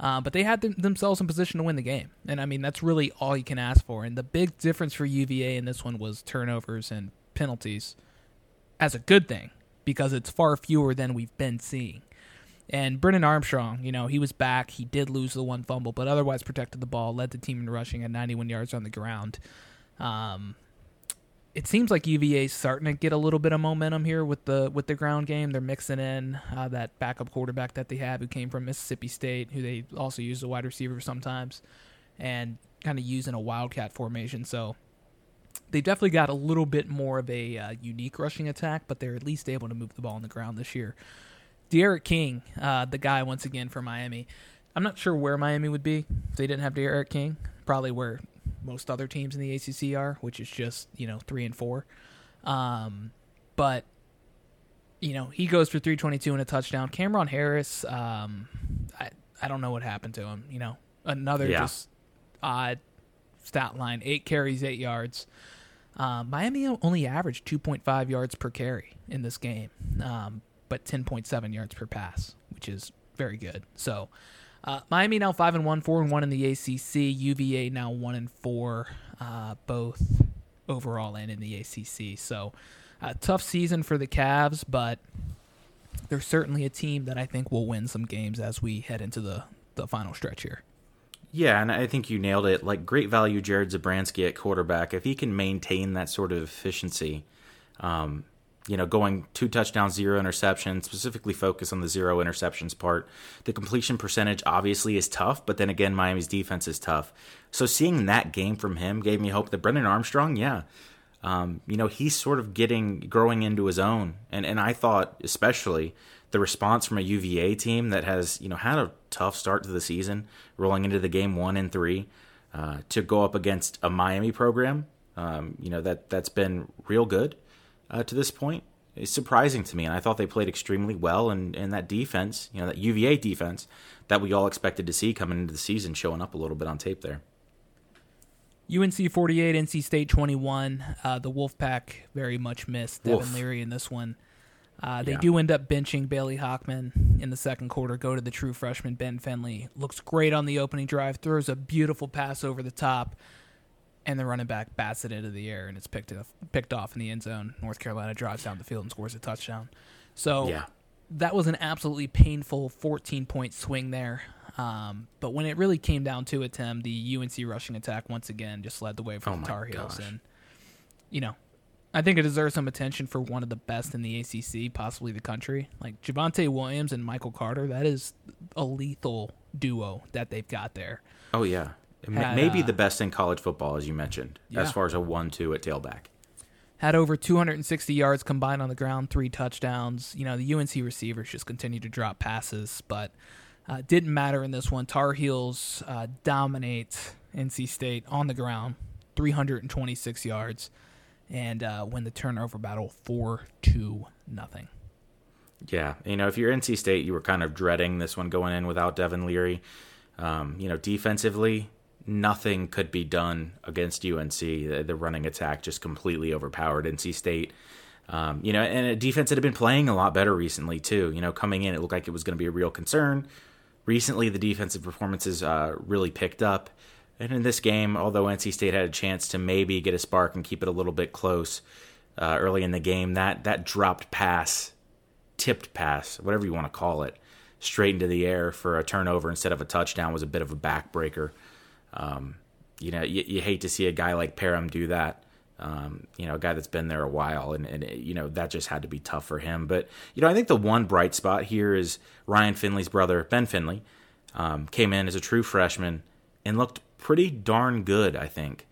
Uh, but they had them, themselves in position to win the game. And I mean, that's really all you can ask for. And the big difference for UVA in this one was turnovers and penalties as a good thing because it's far fewer than we've been seeing. And Brennan Armstrong, you know, he was back. He did lose the one fumble, but otherwise protected the ball, led the team in rushing at 91 yards on the ground. Um, it seems like UVA is starting to get a little bit of momentum here with the with the ground game. They're mixing in uh, that backup quarterback that they have, who came from Mississippi State, who they also use as a wide receiver sometimes, and kind of using a wildcat formation. So they definitely got a little bit more of a uh, unique rushing attack, but they're at least able to move the ball on the ground this year. D'Eriq King, uh, the guy once again for Miami. I'm not sure where Miami would be if they didn't have D'Eriq King. Probably where most other teams in the ACC are, which is just you know three and four. Um, but you know he goes for 322 and a touchdown. Cam'Ron Harris, um, I I don't know what happened to him. You know another Yeah. just odd stat line: eight carries, eight yards. Um, Miami only averaged 2.5 yards per carry in this game, um, but 10.7 yards per pass, which is very good. So, uh, Miami now five and one, four and one in the ACC. UVA now one and four, uh, both overall and in the ACC. So, uh, tough season for the Cavs, but they're certainly a team that I think will win some games as we head into the the final stretch here. Yeah, and I think you nailed it. Like great value, Jared Zabransky at quarterback. If he can maintain that sort of efficiency, um, you know, going two touchdowns, zero interceptions, specifically focus on the zero interceptions part. The completion percentage obviously is tough, but then again, Miami's defense is tough. So seeing that game from him gave me hope that Brennan Armstrong, yeah, um, you know, he's sort of getting growing into his own. And and I thought especially the response from a UVA team that has you know had a tough start to the season, rolling into the game one and three, uh, to go up against a Miami program, um, you know that that's been real good uh, to this point. It's surprising to me, and I thought they played extremely well. And, and that defense, you know, that UVA defense that we all expected to see coming into the season, showing up a little bit on tape there. UNC 48, NC State 21. Uh, the Wolfpack very much missed Devin Wolf. Leary in this one. Uh, they Yeah. do end up benching Bailey Hockman in the second quarter. Go to the true freshman Ben Finley. Looks great on the opening drive. Throws a beautiful pass over the top, and the running back bats it into the air, and it's picked off, picked off in the end zone. North Carolina drives down the field and scores a touchdown. So Yeah. that was an absolutely painful 14 point swing there. Um, but when it really came down to it, Tim, the UNC rushing attack once again just led the way for Oh the Tar Heels. gosh. And, you know, I think it deserves some attention for one of the best in the ACC, possibly the country. Like Javonte Williams and Michael Carter, that is a lethal duo that they've got there. Oh yeah, Had, maybe uh, the best in college football, as you mentioned, Yeah. as far as a one-two at tailback. had over 260 yards combined on the ground, three touchdowns. You know, the UNC receivers just continued to drop passes, but uh, didn't matter in this one. Tar Heels uh, dominate NC State on the ground, 326 yards, and uh, win the turnover battle 4 2 nothing. Yeah, you know, if you're NC State, you were kind of dreading this one going in without Devin Leary. Um, you know, defensively, nothing could be done against UNC. The, the running attack just completely overpowered NC State. Um, you know, and a defense that had been playing a lot better recently too. You know, coming in, it looked like it was going to be a real concern. Recently, the defensive performances uh, really picked up, and in this game, although NC State had a chance to maybe get a spark and keep it a little bit close uh, early in the game, that that dropped pass, tipped pass, whatever you want to call it, straight into the air for a turnover instead of a touchdown was a bit of a backbreaker. Um, you know, you, you, hate to see a guy like Parham do that. Um, you know, a guy that's been there a while, and, and you know that just had to be tough for him. But you know, I think the one bright spot here is Ryan Finley's brother, Ben Finley, um, came in as a true freshman and looked pretty darn good. I think,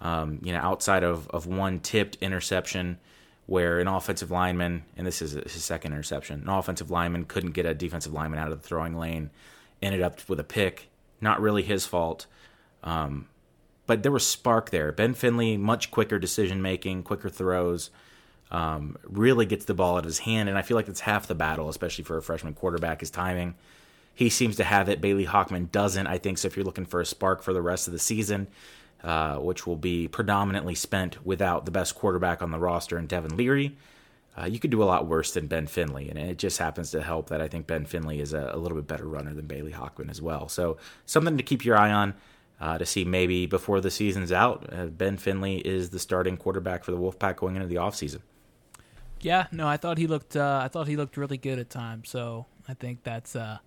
um, you know, outside of of one tipped interception where an offensive lineman, and this is his second interception, an offensive lineman couldn't get a defensive lineman out of the throwing lane, ended up with a pick. Not really his fault. Um, but there was spark there. Ben Finley, much quicker decision making, quicker throws, um, really gets the ball at his hand, and I feel like it's half the battle, especially for a freshman quarterback. His timing, he seems to have it. Bailey Hockman doesn't. I think so. If you're looking for a spark for the rest of the season, uh, which will be predominantly spent without the best quarterback on the roster and Devin Leary. Uh, you could do a lot worse than Ben Finley, and it just happens to help that I think Ben Finley is a, a little bit better runner than Bailey Hockman as well. So something to keep your eye on uh, to see maybe before the season's out, uh, Ben Finley is the starting quarterback for the Wolfpack going into the offseason. Yeah, no, I thought he looked. Uh, I thought he looked really good at times. So I think that's uh,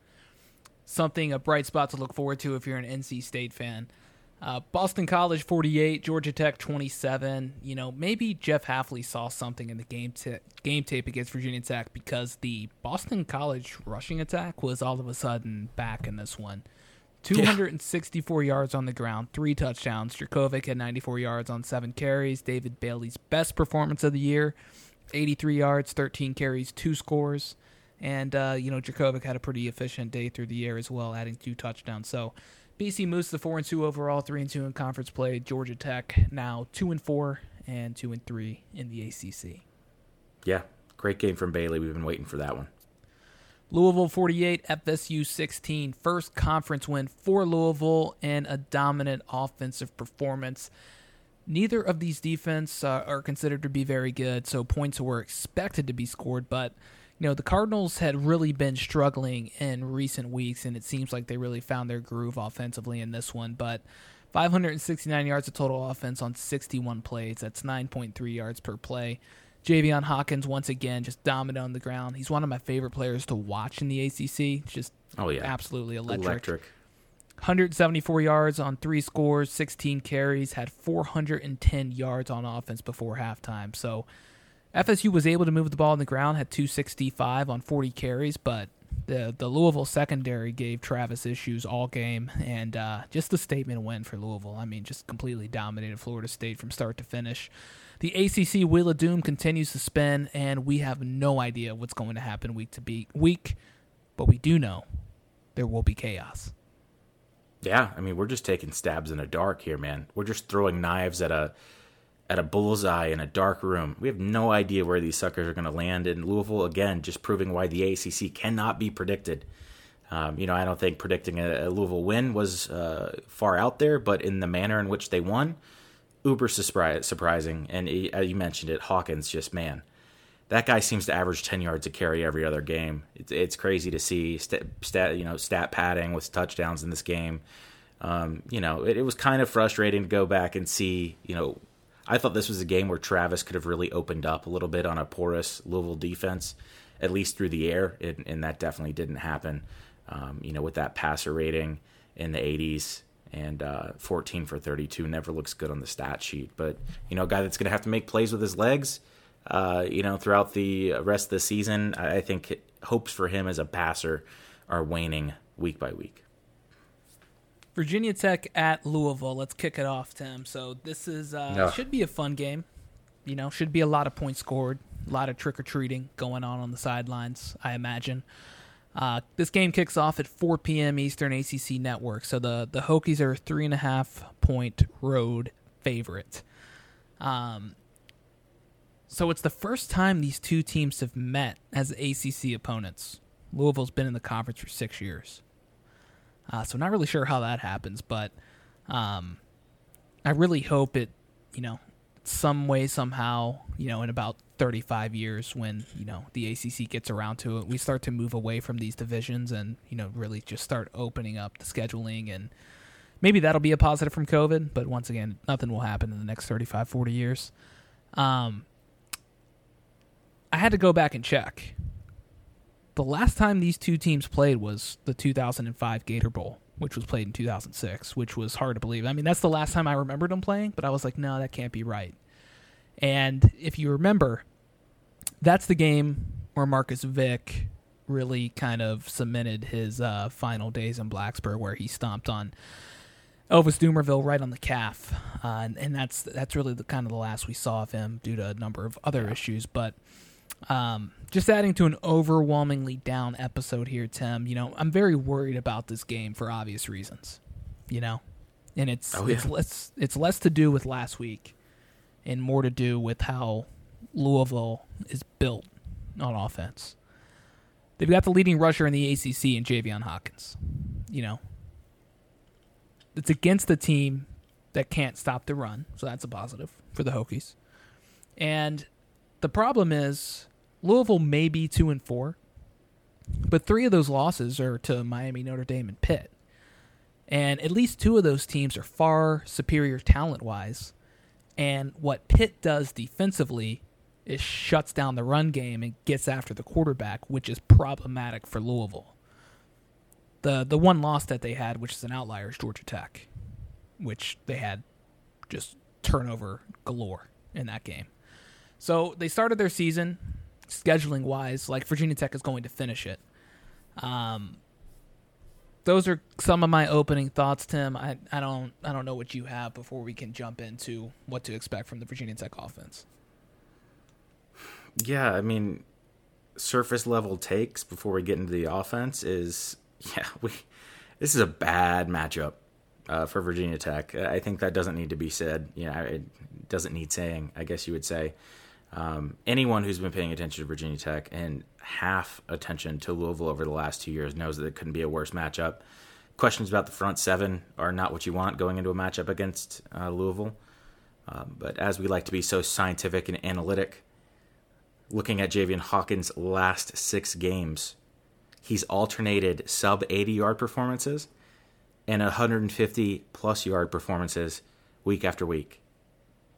something a bright spot to look forward to if you're an NC State fan. Uh, Boston College 48, Georgia Tech 27. You know, maybe Jeff Hafley saw something in the game t- game tape against Virginia Tech because the Boston College rushing attack was all of a sudden back in this one. 264 yeah. yards on the ground, three touchdowns. Jurkovec had 94 yards on seven carries. David Bailey's best performance of the year, 83 yards, 13 carries, two scores. And, uh, you know, Jurkovec had a pretty efficient day through the air as well, adding two touchdowns. So BC moves to 4 and 2 overall, 3 and 2 in conference play. Georgia Tech now 2 and 4 and 2 and 3 in the ACC. Yeah, great game from Bailey. We've been waiting for that one. Louisville 48, FSU 16. First conference win for Louisville and a dominant offensive performance. Neither of these defense uh, are considered to be very good, so points were expected to be scored. But you know the Cardinals had really been struggling in recent weeks, and it seems like they really found their groove offensively in this one. But 569 yards of total offense on 61 plays. That's 9.3 yards per play. Javian Hawkins once again just dominant on the ground. He's one of my favorite players to watch in the ACC. Just oh yeah, absolutely electric. Electric. 174 yards on three scores, 16 carries, had 410 yards on offense before halftime. So FSU was able to move the ball on the ground, had 265 on 40 carries, but the the Louisville secondary gave Travis issues all game, and uh, just a statement win for Louisville. I mean, just completely dominated Florida State from start to finish. The ACC Wheel of Doom continues to spin, and we have no idea what's going to happen week to be week, but we do know there will be chaos. Yeah, I mean, we're just taking stabs in the dark here, man. We're just throwing knives at a at a bullseye in a dark room. We have no idea where these suckers are going to land. In Louisville, again, just proving why the ACC cannot be predicted. Um, you know, I don't think predicting a, a Louisville win was uh, far out there, but in the manner in which they won, uber surprising. And he, you mentioned it, Hawkins just man, that guy seems to average ten yards a carry every other game. It's, it's crazy to see stat, stat, you know stat padding with touchdowns in this game. Um, you know, it, it was kind of frustrating to go back and see. You know, I thought this was a game where Travis could have really opened up a little bit on a porous Louisville defense, at least through the air, and, and that definitely didn't happen. Um, you know, with that passer rating in the 80s, and uh, 14 for 32 never looks good on the stat sheet. But you know, a guy that's going to have to make plays with his legs, uh, you know, throughout the rest of the season. I think hopes for him as a passer are waning week by week. Virginia Tech at Louisville. Let's kick it off, Tim. So this is uh, should be a fun game. you know, should be a lot of points scored, a lot of trick or treating going on on the sidelines, I imagine. Uh, this game kicks off at 4 p.m. Eastern ACC Network. So the the Hokies are a three and a half point road favorite. Um, so it's the first time these two teams have met as ACC opponents. Louisville's been in the conference for six years. Uh, so not really sure how that happens, but um, I really hope it, you know, some way somehow, you know, in about 35 years when, you know, the ACC gets around to it, we start to move away from these divisions and, you know, really just start opening up the scheduling and maybe that'll be a positive from COVID, but once again, nothing will happen in the next 35 40 years. Um I had to go back and check. The last time these two teams played was the 2005 Gator Bowl which was played in 2006, which was hard to believe. I mean, that's the last time I remembered them playing, but I was like, no, that can't be right. And if you remember, that's the game where Marcus Vick really kind of cemented his uh, final days in Blacksburg, where he stomped on Elvis Dumervil right on the calf, uh, and, and, that's that's really the kind of the last we saw of him due to a number of other issues. But um, just adding to an overwhelmingly down episode here, Tim. You know, I'm very worried about this game for obvious reasons. You know, and it's oh, yeah. it's less it's less to do with last week, and more to do with how Louisville is built on offense. They've got the leading rusher in the ACC in Javian Hawkins. You know, it's against the team that can't stop the run, so that's a positive for the Hokies. And the problem is Louisville may be two and four, but three of those losses are to Miami, Notre Dame, and Pitt. And at least two of those teams are far superior talent wise. And what Pitt does defensively is shuts down the run game and gets after the quarterback, which is problematic for Louisville. The the one loss that they had, which is an outlier, is Georgia Tech, which they had just turnover galore in that game. So they started their season scheduling wise, like Virginia Tech is going to finish it. Um, those are some of my opening thoughts, Tim. I, I don't I don't know what you have before we can jump into what to expect from the Virginia Tech offense. Yeah, I mean, surface level takes before we get into the offense is yeah we this is a bad matchup uh, for Virginia Tech. I think that doesn't need to be said. You know, it doesn't need saying. I guess you would say. Um, anyone who's been paying attention to Virginia Tech and half attention to Louisville over the last two years knows that it couldn't be a worse matchup. Questions about the front seven are not what you want going into a matchup against uh, Louisville. Um, but as we like to be so scientific and analytic, looking at Javian Hawkins' last six games, he's alternated sub 80 yard performances and 150 plus yard performances week after week.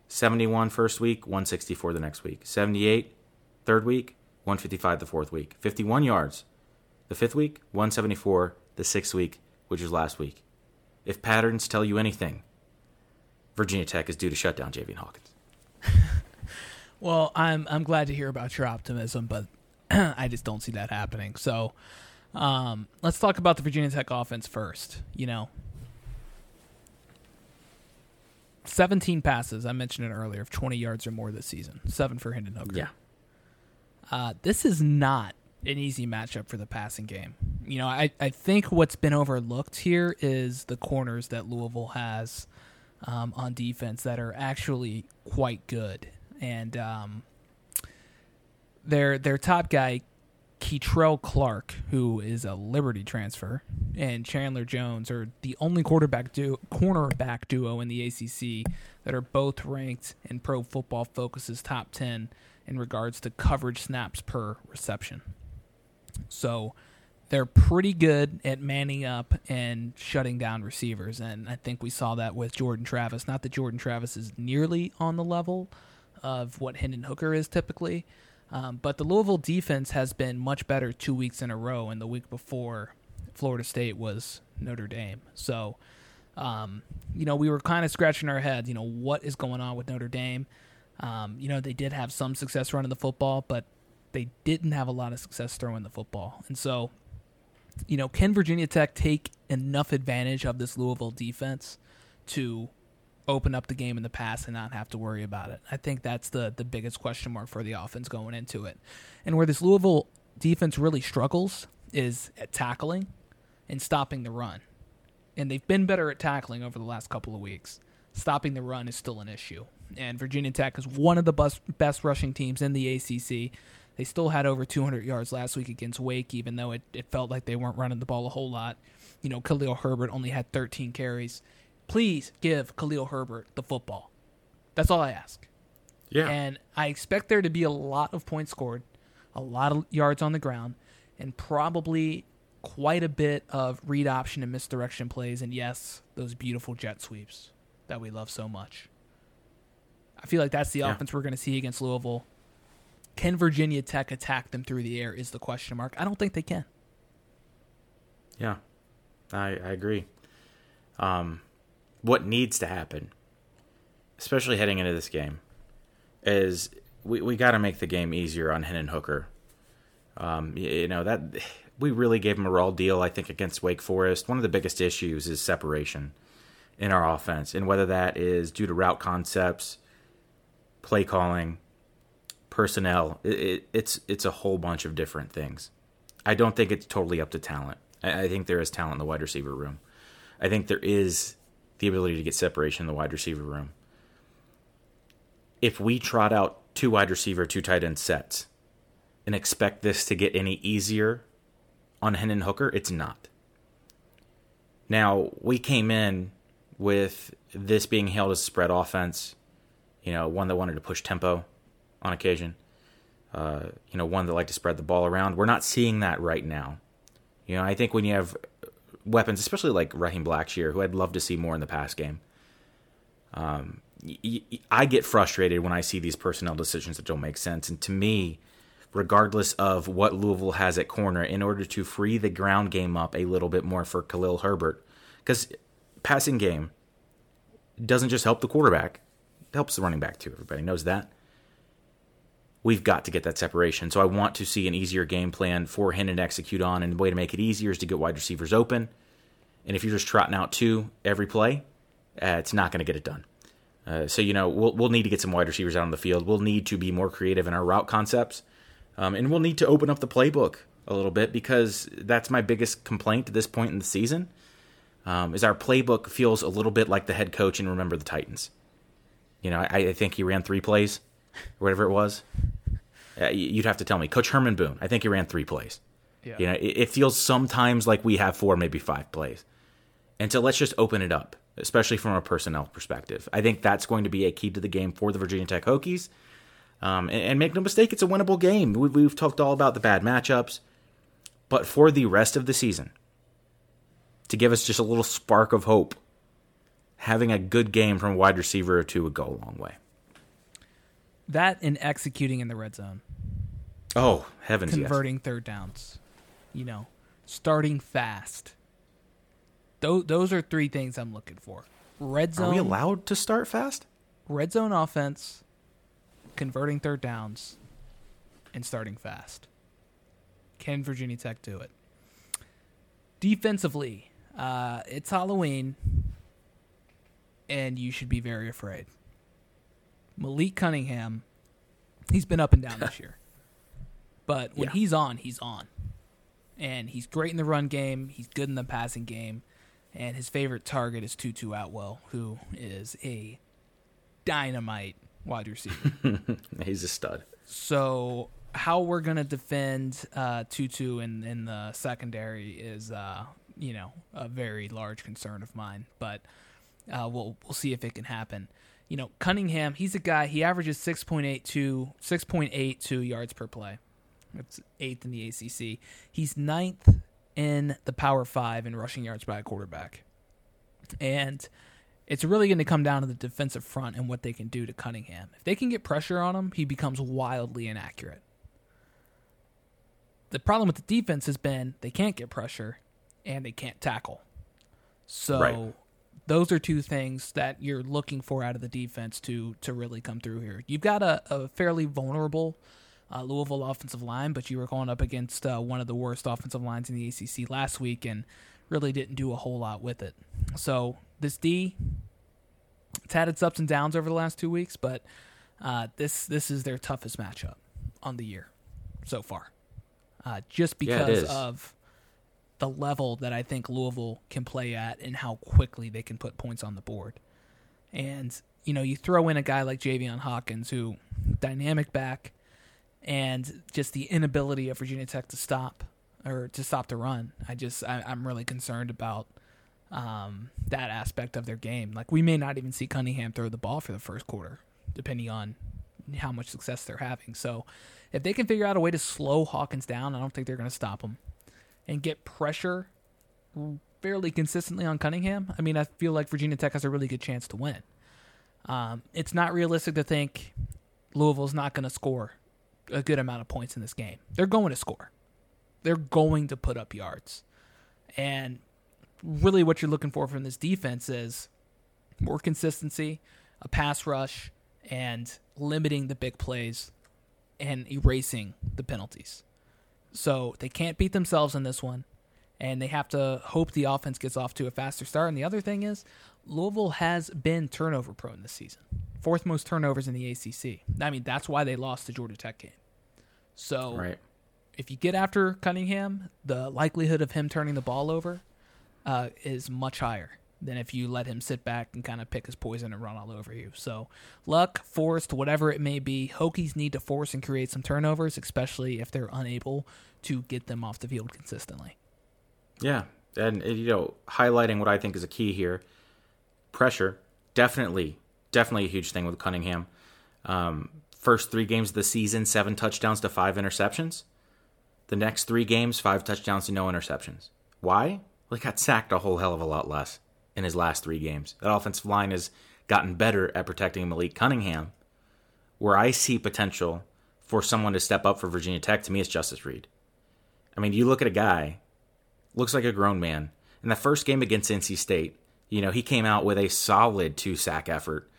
71 first week, 164 the next week. 78 third week, 155 the fourth week. 51 yards the fifth week, 174 the sixth week, which was last week. If patterns tell you anything, Virginia Tech is due to shut down Javian Hawkins. well, I'm I'm glad to hear about your optimism, but I just don't see that happening. So, um, let's talk about the Virginia Tech offense first. You know, 17 passes. I mentioned it earlier of 20 yards or more this season. Seven for Hendon Hooker. Yeah. Uh, this is not an easy matchup for the passing game. You know, I, I think what's been overlooked here is the corners that Louisville has um, on defense that are actually quite good. And um, their their top guy, Kei'Trel Clark, who is a Liberty transfer, and Chandler Jones are the only quarterback cornerback duo in the ACC that are both ranked in Pro Football Focus's top 10 in regards to coverage snaps per reception. So they're pretty good at manning up and shutting down receivers, and I think we saw that with Jordan Travis. Not that Jordan Travis is nearly on the level of what Hendon Hooker is typically um, but the Louisville defense has been much better two weeks in a row, and the week before Florida State was Notre Dame. So, um, you know, we were kind of scratching our heads. You know, what is going on with Notre Dame? Um, you know, they did have some success running the football, but they didn't have a lot of success throwing the football. And so, you know, can Virginia Tech take enough advantage of this Louisville defense to open up the game in the pass and not have to worry about it. I think that's the the biggest question mark for the offense going into it. And where this Louisville defense really struggles is at tackling and stopping the run. And they've been better at tackling over the last couple of weeks. Stopping the run is still an issue. And Virginia Tech is one of the best, best rushing teams in the ACC. They still had over 200 yards last week against Wake, even though it, it felt like they weren't running the ball a whole lot. You know, Khalil Herbert only had 13 carries. Please give Khalil Herbert the football. That's all I ask. Yeah. And I expect there to be a lot of points scored, a lot of yards on the ground, and probably quite a bit of read option and misdirection plays. And yes, those beautiful jet sweeps that we love so much. I feel like that's the Yeah. offense we're going to see against Louisville. Can Virginia Tech attack them through the air? Is the question mark. I don't think they can. Yeah, I, I agree. Um, what needs to happen, especially heading into this game, is we, we got to make the game easier on Hendon Hooker. Um, y- you, know that we really gave him a raw deal. I think against Wake Forest, one of the biggest issues is separation in our offense, and whether that is due to route concepts, play calling, personnel, it, it, it's it's a whole bunch of different things. I don't think it's totally up to talent. I, I think there is talent in the wide receiver room. I think there is the ability to get separation in the wide receiver room. If we trot out two wide receiver, two tight end sets, and expect this to get any easier on Hendon Hooker, it's not. Now, we came in with this being hailed as a spread offense, you know, one that wanted to push tempo on occasion, uh, you know, one that liked to spread the ball around. We're not seeing that right now. You know, I think when you have weapons, especially like Raheem Blackshear, who I'd love to see more in the pass game, um, I get frustrated when I see these personnel decisions that don't make sense. And to me, regardless of what Louisville has at corner, in order to free the ground game up a little bit more for Khalil Herbert, because passing game doesn't just help the quarterback, it helps the running back too. Everybody knows that. We've got to get that separation. So I want to see an easier game plan for Hendon to execute on. And the way to make it easier is to get wide receivers open. And if you're just trotting out two every play, uh, it's not going to get it done. Uh, so you know we'll we'll need to get some wide receivers out on the field. We'll need to be more creative in our route concepts, um, and we'll need to open up the playbook a little bit because that's my biggest complaint at this point in the season. Um, is our playbook feels a little bit like the head coach in Remember the Titans. You know, I, I think he ran three plays, whatever it was. Uh, you'd have to tell me, Coach Herman Boone. I think he ran three plays. Yeah. You know, it, it feels sometimes like we have four, maybe five plays. And so let's just open it up, especially from a personnel perspective. I think that's going to be a key to the game for the Virginia Tech Hokies. Um, and, and make no mistake, it's a winnable game. We, we've talked all about the bad matchups, but for the rest of the season, to give us just a little spark of hope, having a good game from a wide receiver or two would go a long way. That and executing in the red zone, Oh heavens, yes. converting third downs, you know, starting fast. Those those are three things I'm looking for. Red zone. Are we allowed to start fast? red zone offense, converting third downs, and starting fast. Can Virginia Tech do it? Defensively, uh, it's Halloween, and you should be very afraid. Malik Cunningham, he's been up and down this year, but when Yeah. he's on, he's on, and he's great in the run game. He's good in the passing game, and his favorite target is Tutu Atwell, who is a dynamite wide receiver. He's a stud. so how we're gonna defend uh, Tutu in in the secondary is, uh, you know, a very large concern of mine. But uh, we'll we'll see if it can happen. You know, Cunningham, he's a guy. He averages 6.82 6.82 yards per play. That's eighth in the ACC. He's ninth in the Power Five in rushing yards by a quarterback, and it's really going to come down to the defensive front and what they can do to Cunningham. If they can get pressure on him, he becomes wildly inaccurate. The problem with the defense has been they can't get pressure and they can't tackle. So Right. Those are two things that you're looking for out of the defense to to really come through here. You've got a, a fairly vulnerable uh, Louisville offensive line, but you were going up against uh, one of the worst offensive lines in the ACC last week and really didn't do a whole lot with it. So this D, it's had its ups and downs over the last two weeks, but uh, this this is their toughest matchup on the year so far, uh, just because is. of the level that I think Louisville can play at and how quickly they can put points on the board. And you know, you throw in a guy like Javian Hawkins, who dynamic back, and just the inability of Virginia Tech to stop or to stop the run. I just I, I'm really concerned about um, that aspect of their game. Like we may not even see Cunningham throw the ball for the first quarter, depending on how much success they're having. So if they can figure out a way to slow Hawkins down, I don't think they're going to stop him and get pressure fairly consistently on Cunningham. I mean, I feel like Virginia Tech has a really good chance to win. Um, it's not realistic to think Louisville's not going to score a good amount of points in this game. They're going to score. They're going to put up yards. And really what you're looking for from this defense is more consistency, a pass rush, and limiting the big plays and erasing the penalties. So they can't beat themselves in this one, and they have to hope the offense gets off to a faster start. And the other thing is, Louisville has been turnover prone this season, fourth most turnovers in the ACC. I mean, that's why they lost the Georgia Tech game. So Right. if you get after Cunningham, the likelihood of him turning the ball over uh, is much higher than if you let him sit back and kind of pick his poison and run all over you. So, luck, forced, whatever it may be, Hokies need to force and create some turnovers, especially if they're unable to get them off the field consistently. Yeah, and you know, highlighting what I think is a key here, pressure definitely, definitely a huge thing with Cunningham. Um, first three games of the season, seven touchdowns to five interceptions. The next three games, five touchdowns to no interceptions. Why? Well, he got sacked a whole hell of a lot less in his last three games. That offensive line has gotten better at protecting Malik Cunningham. Where I see potential for someone to step up for Virginia Tech, to me, it's Justus Reed. I mean, you look at a guy looks like a grown man. In the first game against NC State, you know, he came out with a solid two sack effort.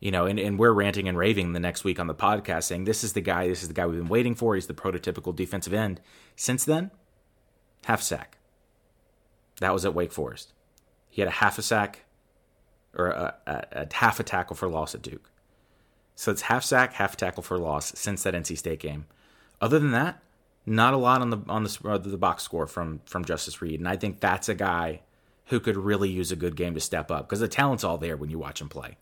You know, and, and we're ranting and raving the next week on the podcast saying this is the guy, this is the guy we've been waiting for. He's the prototypical defensive end. Since then, half sack. That was at Wake Forest. He had a half a sack or a, a, a half a tackle for loss at Duke. So it's half sack, half tackle for loss since that NC State game. Other than that, not a lot on the on the uh, the box score from from Justus Reed, and I think that's a guy who could really use a good game to step up because the talent's all there when you watch him play.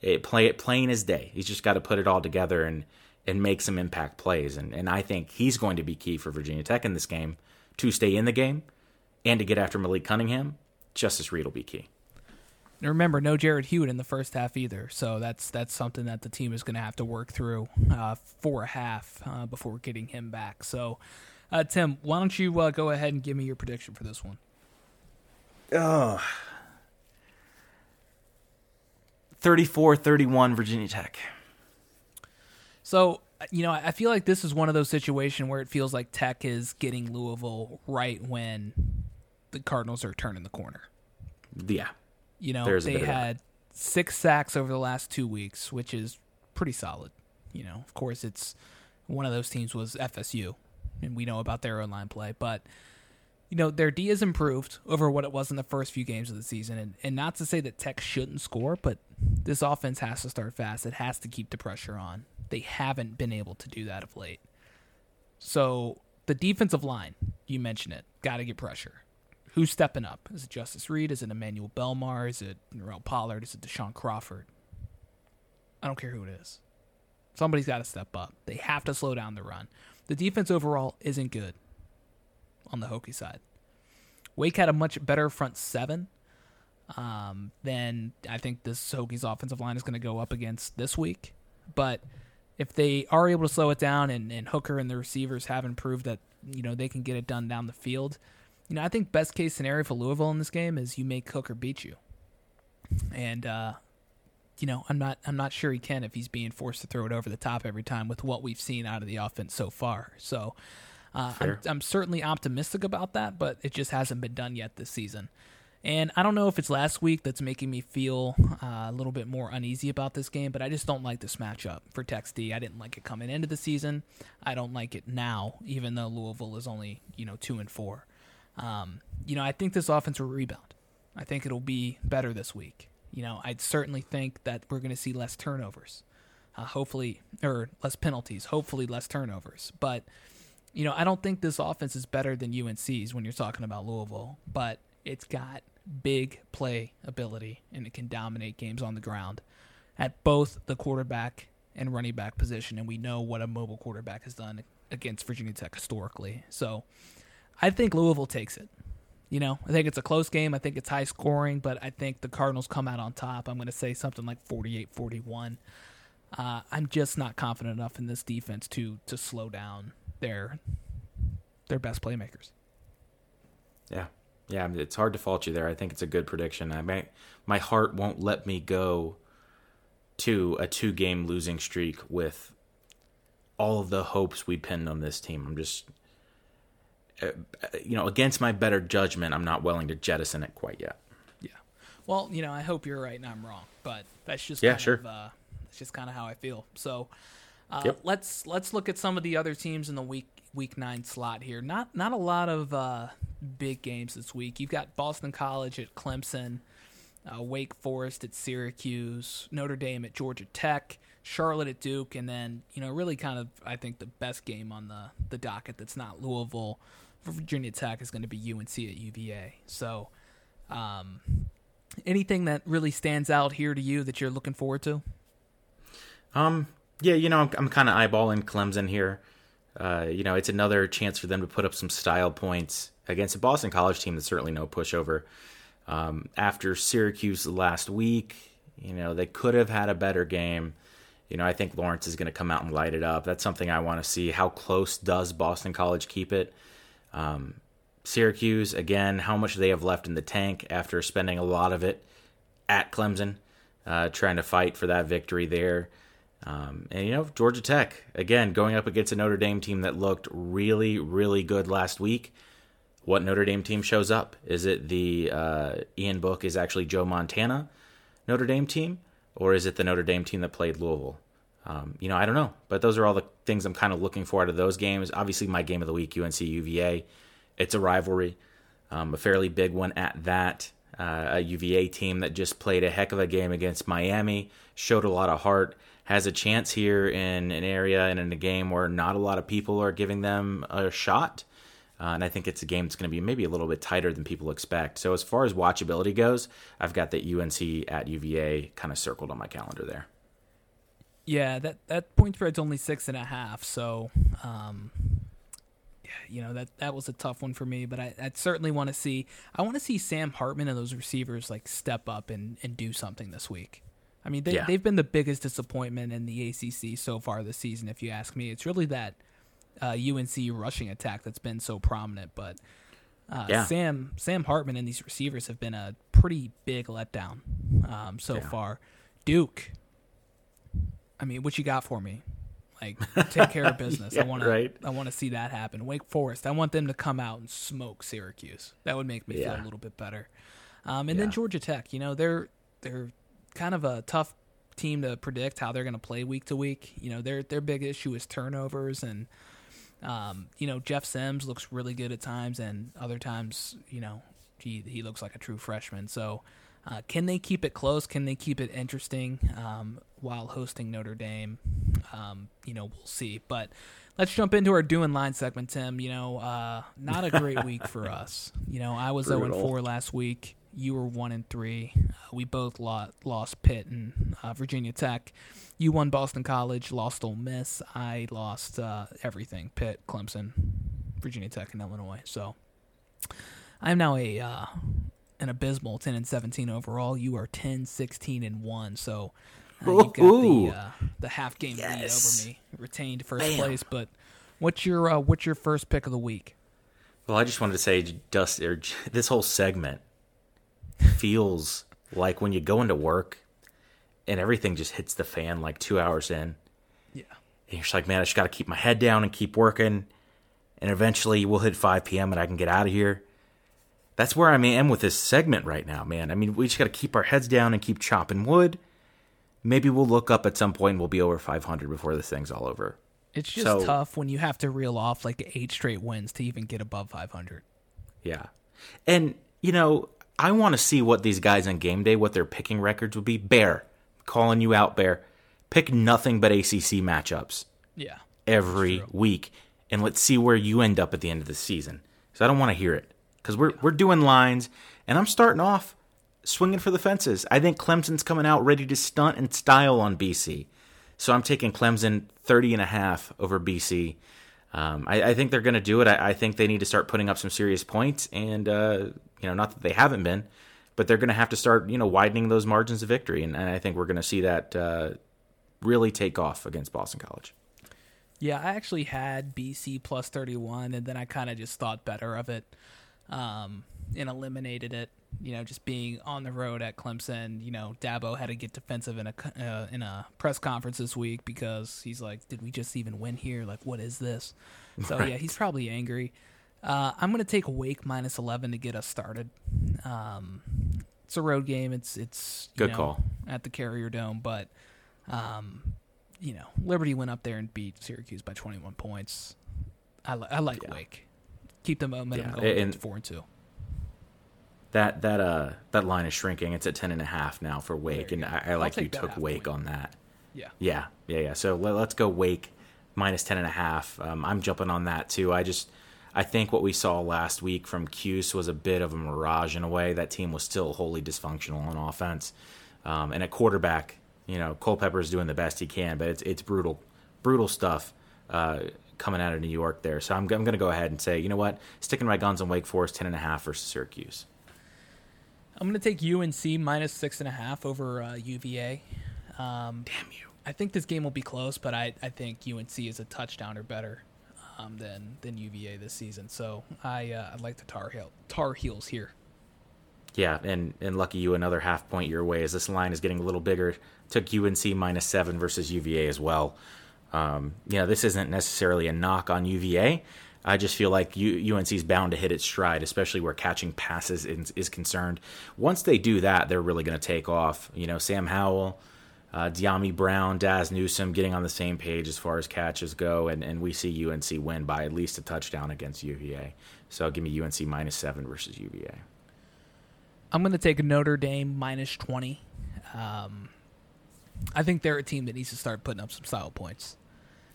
It play it plain as day. He's just got to put it all together and and make some impact plays, and and I think he's going to be key for Virginia Tech in this game to stay in the game and to get after Malik Cunningham. Justus Reed will be key. And remember, no Jarrod Hewitt in the first half either, so that's that's something that the team is going to have to work through uh, for a half uh, before getting him back. So, uh, Tim, why don't you uh, go ahead and give me your prediction for this one? Oh. 34-31 Virginia Tech. So, you know, I feel like this is one of those situations where it feels like Tech is getting Louisville right when the Cardinals are turning the corner. Yeah. You know, There's they bit of that. had six sacks over the last two weeks, which is pretty solid. You know, of course, it's one of those teams was FSU, and we know about their online play, but you know their D has improved over what it was in the first few games of the season, and and not to say that Tech shouldn't score, but this offense has to start fast. It has to keep the pressure on. They haven't been able to do that of late. So the defensive line, you mentioned it, got to get pressure. Who's stepping up? Is it Justus Reed? Is it Emmanuel Belmar? Is it Norell Pollard? Is it Deshaun Crawford? I don't care who it is. Somebody's got to step up. They have to slow down the run. The defense overall isn't good on the Hokie side. Wake had a much better front seven um, than I think this Hokies offensive line is going to go up against this week. But if they are able to slow it down and, and Hooker and the receivers have improved that, you know, they can get it done down the field, you know, I think best case scenario for Louisville in this game is you make Hooker beat you. And uh, you know, I'm not I'm not sure he can if he's being forced to throw it over the top every time with what we've seen out of the offense so far. So uh, I'm, I'm certainly optimistic about that, but it just hasn't been done yet this season. And I don't know if it's last week that's making me feel uh, a little bit more uneasy about this game, but I just don't like this matchup for Tech's D. I didn't like it coming into the season. I don't like it now, even though Louisville is only you know two and four. Um, you know, I think this offense will rebound. I think it'll be better this week. You know, I'd certainly think that we're going to see less turnovers. Uh, hopefully, or less penalties. Hopefully, less turnovers. But you know, I don't think this offense is better than UNC's when you're talking about Louisville. But it's got big play ability and it can dominate games on the ground at both the quarterback and running back position. And we know what a mobile quarterback has done against Virginia Tech historically. So I think Louisville takes it. You know, I think it's a close game. I think it's high scoring, but I think the Cardinals come out on top. I'm going to say something like 48 41. Uh, I'm just not confident enough in this defense to to slow down their their best playmakers. Yeah, yeah, it's hard to fault you there. I think it's a good prediction. I may, my heart won't let me go to a two game losing streak with all of the hopes we pinned on this team. I'm just you know, against my better judgment, I'm not willing to jettison it quite yet. Yeah. Well, you know, I hope you're right and I'm wrong, but that's just yeah, sure. Of, uh, that's just kind of how I feel. So, uh, yep. let's let's look at some of the other teams in the week week nine slot here. Not not a lot of uh, big games this week. You've got Boston College at Clemson, uh, Wake Forest at Syracuse, Notre Dame at Georgia Tech, Charlotte at Duke, and then you know really kind of I think the best game on the the docket that's not Louisville Virginia Tech is going to be UNC at UVA. So, um, anything that really stands out here to you that you're looking forward to? Um, yeah, you know I'm, I'm kind of eyeballing Clemson here. Uh, you know, it's another chance for them to put up some style points against a Boston College team that's certainly no pushover. Um, after Syracuse last week, you know, they could have had a better game. You know, I think Lawrence is going to come out and light it up. That's something I want to see. How close does Boston College keep it? Um, Syracuse, again, how much they have left in the tank after spending a lot of it at Clemson, uh, trying to fight for that victory there. Um, and, you know, Georgia Tech, again, going up against a Notre Dame team that looked really, really good last week. What Notre Dame team shows up? Is it the uh, Ian Book is actually Joe Montana Notre Dame team? Or is it the Notre Dame team that played Louisville? Um, you know, I don't know. But those are all the things I'm kind of looking for out of those games. Obviously, my game of the week, UNC UVA. It's a rivalry, um, a fairly big one at that. Uh, a UVA team that just played a heck of a game against Miami, showed a lot of heart has a chance here in an area and in a game where not a lot of people are giving them a shot. Uh, and I think it's a game that's going to be maybe a little bit tighter than people expect. So as far as watchability goes, I've got the UNC at UVA kind of circled on my calendar there. Yeah, that that point spread's only six and a half. So, um, yeah, you know that that was a tough one for me. But I I certainly want to see I want to see Sam Hartman and those receivers like step up and and do something this week. I mean, they, yeah. they've been the biggest disappointment in the ACC so far this season. If you ask me, it's really that uh, UNC rushing attack that's been so prominent. But uh, yeah. Sam Sam Hartman and these receivers have been a pretty big letdown um, so yeah. far. Duke, I mean, what you got for me? Like, take care of business. I want right. to. I want to see that happen. Wake Forest. I want them to come out and smoke Syracuse. That would make me feel a little bit better. Um, and then Georgia Tech. You know, they're they're kind of a tough team to predict how they're going to play week to week. You know, their their big issue is turnovers, and um, you know Jeff Sims looks really good at times, and other times, you know, he he looks like a true freshman. So, uh, can they keep it close? Can they keep it interesting um, while hosting Notre Dame? Um, you know, we'll see. But let's jump into our doing line segment, Tim. You know, uh, not a great week for us. You know, I was zero oh four last week. You were one and three. Uh, we both lost, lost Pitt and uh, Virginia Tech. You won Boston College, lost Ole Miss. I lost uh, everything: Pitt, Clemson, Virginia Tech, and Illinois. So I'm now a uh, an abysmal 10 and 17 overall. You are 10, 16 and one. So uh, you've got the uh, the half game yes. lead over me, retained first Bam. place. But what's your what's your first pick of the week? Well, I just wanted to say, Dust, this whole segment feels like when you go into work and everything just hits the fan like two hours in. Yeah. And you're just like, man, I just got to keep my head down and keep working. And eventually we'll hit 5 p.m. and I can get out of here. That's where I am with this segment right now, man. I mean, we just got to keep our heads down and keep chopping wood. Maybe we'll look up at some point and we'll be over 500 before this thing's all over. It's just so, tough when you have to reel off like eight straight wins to even get above 500. Yeah. And, you know, I want to see what these guys on game day, what their picking records would be. Bear, calling you out, Bear. Pick nothing but ACC matchups Yeah. every week, and let's see where you end up at the end of the season. Because I don't want to hear it. Because we're we're doing lines, and I'm starting off swinging for the fences. I think Clemson's coming out ready to stunt and style on BC. So I'm taking Clemson 30 and a half over BC. Um, I, I, think they're going to do it. I, I, think they need to start putting up some serious points, and uh, you know, not that they haven't been, but they're going to have to start, you know, widening those margins of victory, and, and I think we're going to see that uh, really take off against Boston College. Yeah, I actually had BC plus 31, and then I kind of just thought better of it um, and eliminated it. You know, just being on the road at Clemson. You know, Dabo had to get defensive in a uh, in a press conference this week because he's like, "Did we just even win here? Like, what is this?" So right. yeah, he's probably angry. Uh, I'm gonna take Wake minus 11 to get us started. Um, it's a road game. It's it's good know, call at the Carrier Dome, but um, you know, Liberty went up there and beat Syracuse by 21 points. I, li- I like yeah. Wake. Keep the momentum yeah. going and four and two. That that uh that line is shrinking. It's at ten and a half now for Wake, and I, I like you took Wake point. on that. Yeah, yeah, yeah, yeah. So let, us go Wake minus ten and a half. Um, I'm jumping on that too. I just I think what we saw last week from Cuse was a bit of a mirage in a way. That team was still wholly dysfunctional on offense, um, and at quarterback, you know, Culpepper is doing the best he can, but it's it's brutal, brutal stuff. Uh, coming out of New York there. So I'm, I'm going to go ahead and say, you know what, sticking my guns on Wake Forest, 10.5 versus Syracuse. I'm going to take UNC minus 6.5 over uh, UVA. Um, Damn you. I think this game will be close, but I, I think UNC is a touchdown or better um, than than UVA this season. So I uh, I like the Tar Heel Tar Heels here. Yeah, and and lucky you, another half point your way as this line is getting a little bigger. Took UNC minus seven versus UVA as well. Um, you know, this isn't necessarily a knock on UVA. I just feel like UNC is bound to hit its stride, especially where catching passes is, is concerned. Once they do that, they're really going to take off. You know, Sam Howell, uh, Dyami Brown, Daz Newsome getting on the same page as far as catches go, and, and we see UNC win by at least a touchdown against UVA. So give me UNC minus seven versus UVA. I'm going to take Notre Dame minus 20. Um, I think they're a team that needs to start putting up some style points.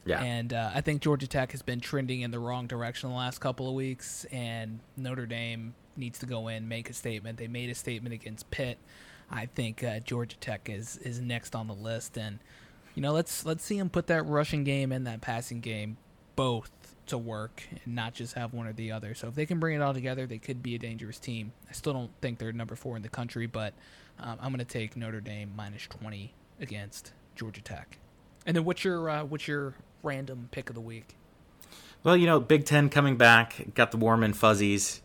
Yeah. And uh, I think Georgia Tech has been trending in the wrong direction the last couple of weeks, and Notre Dame needs to go in, make a statement. They made a statement against Pitt. I think uh, Georgia Tech is is next on the list, and you know let's let's see them put that rushing game and that passing game both to work, and not just have one or the other. So if they can bring it all together, they could be a dangerous team. I still don't think they're number four in the country, but um, I'm going to take Notre Dame minus twenty against Georgia Tech. And then what's your uh, what's your random pick of the week? Well, you know, Big Ten coming back, got the warm and fuzzies.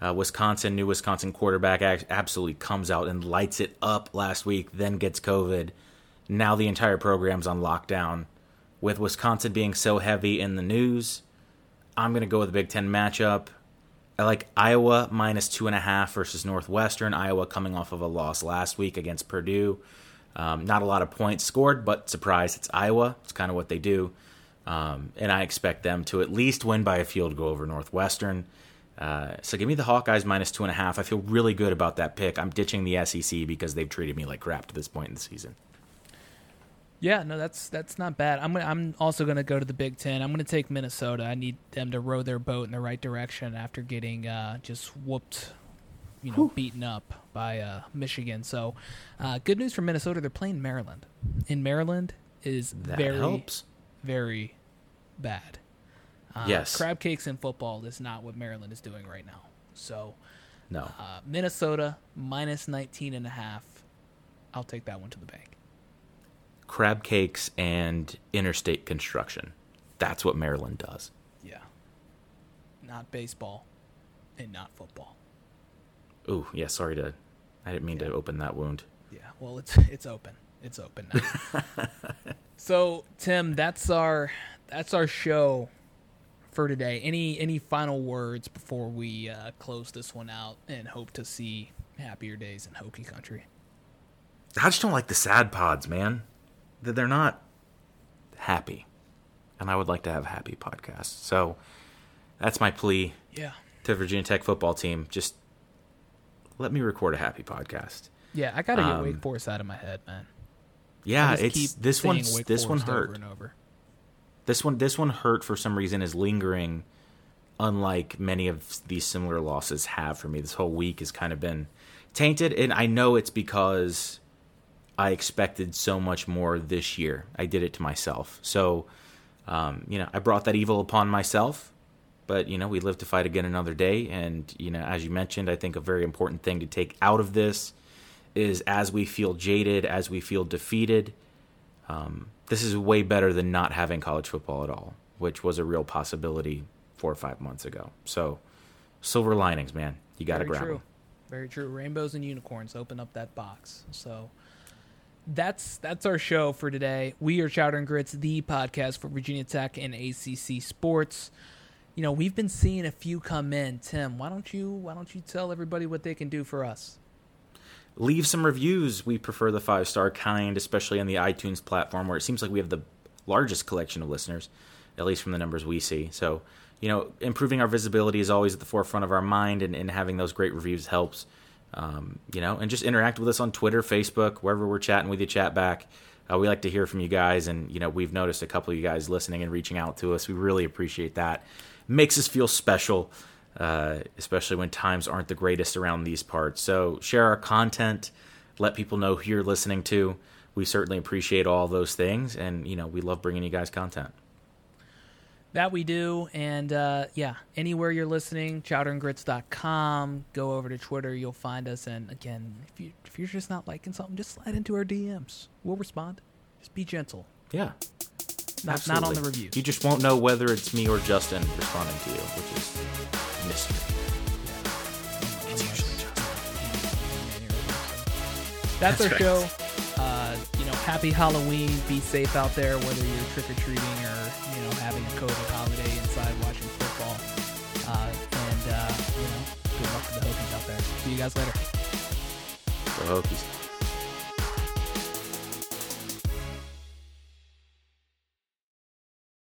Uh, Wisconsin, new Wisconsin quarterback, absolutely comes out and lights it up last week, then gets COVID. Now the entire program's on lockdown. With Wisconsin being so heavy in the news, I'm going to go with the Big Ten matchup. I like Iowa minus two and a half versus Northwestern. Iowa coming off of a loss last week against Purdue. Um, not a lot of points scored, but surprise, it's Iowa. It's kind of what they do. Um, and I expect them to at least win by a field goal over Northwestern. Uh, so give me the Hawkeyes minus two and a half. I feel really good about that pick. I'm ditching the SEC because they've treated me like crap to this point in the season. Yeah, no, that's that's not bad. I'm gonna, I'm also going to go to the Big Ten. I'm going to take Minnesota. I need them to row their boat in the right direction after getting uh, just whooped you know Whew. beaten up by uh, Michigan. So, uh, good news for Minnesota. They're playing Maryland. In Maryland is that very helps. very bad. Uh, yes, crab cakes in football is not what Maryland is doing right now. So, no, uh, Minnesota minus 19 and a half. I'll take that one to the bank. Crab cakes and interstate construction. That's what Maryland does. Yeah. Not baseball and not football. Oh yeah, sorry to. I didn't mean yeah. to open that wound. Yeah, well, it's it's open. It's open now. so Tim, that's our that's our show for today. Any any final words before we uh, close this one out and hope to see happier days in Hokie Country? I just don't like the sad pods, man. That they're not happy, and I would like to have happy podcasts. So that's my plea. Yeah. To Virginia Tech football team, just let me record a happy podcast. Yeah, I gotta get Um, Wake Forest out of my head, man. Yeah, it's this one. This one Forest over and over. This one, this one hurt for some reason. Is lingering, unlike many of these similar losses have for me. This whole week has kind of been tainted, and I know it's because I expected so much more this year. I did it to myself. So, um, you know, I brought that evil upon myself. But you know, we live to fight again another day, and you know, as you mentioned, I think a very important thing to take out of this is as we feel jaded, as we feel defeated, um, this is way better than not having college football at all, which was a real possibility four or five months ago. So, silver linings, man. You got to grab true. them. Very true. Rainbows and unicorns open up that box. So that's that's our show for today. We are Chowder and Grits, the podcast for Virginia Tech and ACC sports. You know, we've been seeing a few come in. Tim, why don't you why don't you tell everybody what they can do for us? Leave some reviews. We prefer the five star kind, especially on the iTunes platform, where it seems like we have the largest collection of listeners, at least from the numbers we see. So, you know, improving our visibility is always at the forefront of our mind, and, and having those great reviews helps. Um, you know, and just interact with us on Twitter, Facebook, wherever we're chatting with you, chat back. Uh, we like to hear from you guys, and you know, we've noticed a couple of you guys listening and reaching out to us. We really appreciate that. Makes us feel special, uh, especially when times aren't the greatest around these parts. So share our content, let people know who you're listening to. We certainly appreciate all those things, and you know, we love bringing you guys content. That we do. And uh, yeah, anywhere you're listening, chowderandgrits.com. Go over to Twitter, you'll find us. And again, if, you, if you're just not liking something, just slide into our DMs. We'll respond. Just be gentle. Yeah, Not, not on the review. You just won't know whether it's me or Justin responding to you, which is mystery. It's usually Justin. That's, our That's show. Uh, you know, happy Halloween. Be safe out there, whether you're trick or treating or you know having a COVID holiday inside watching football. Uh, and uh, you know, good luck to the Hokies out there. See you guys later. Go Hokies.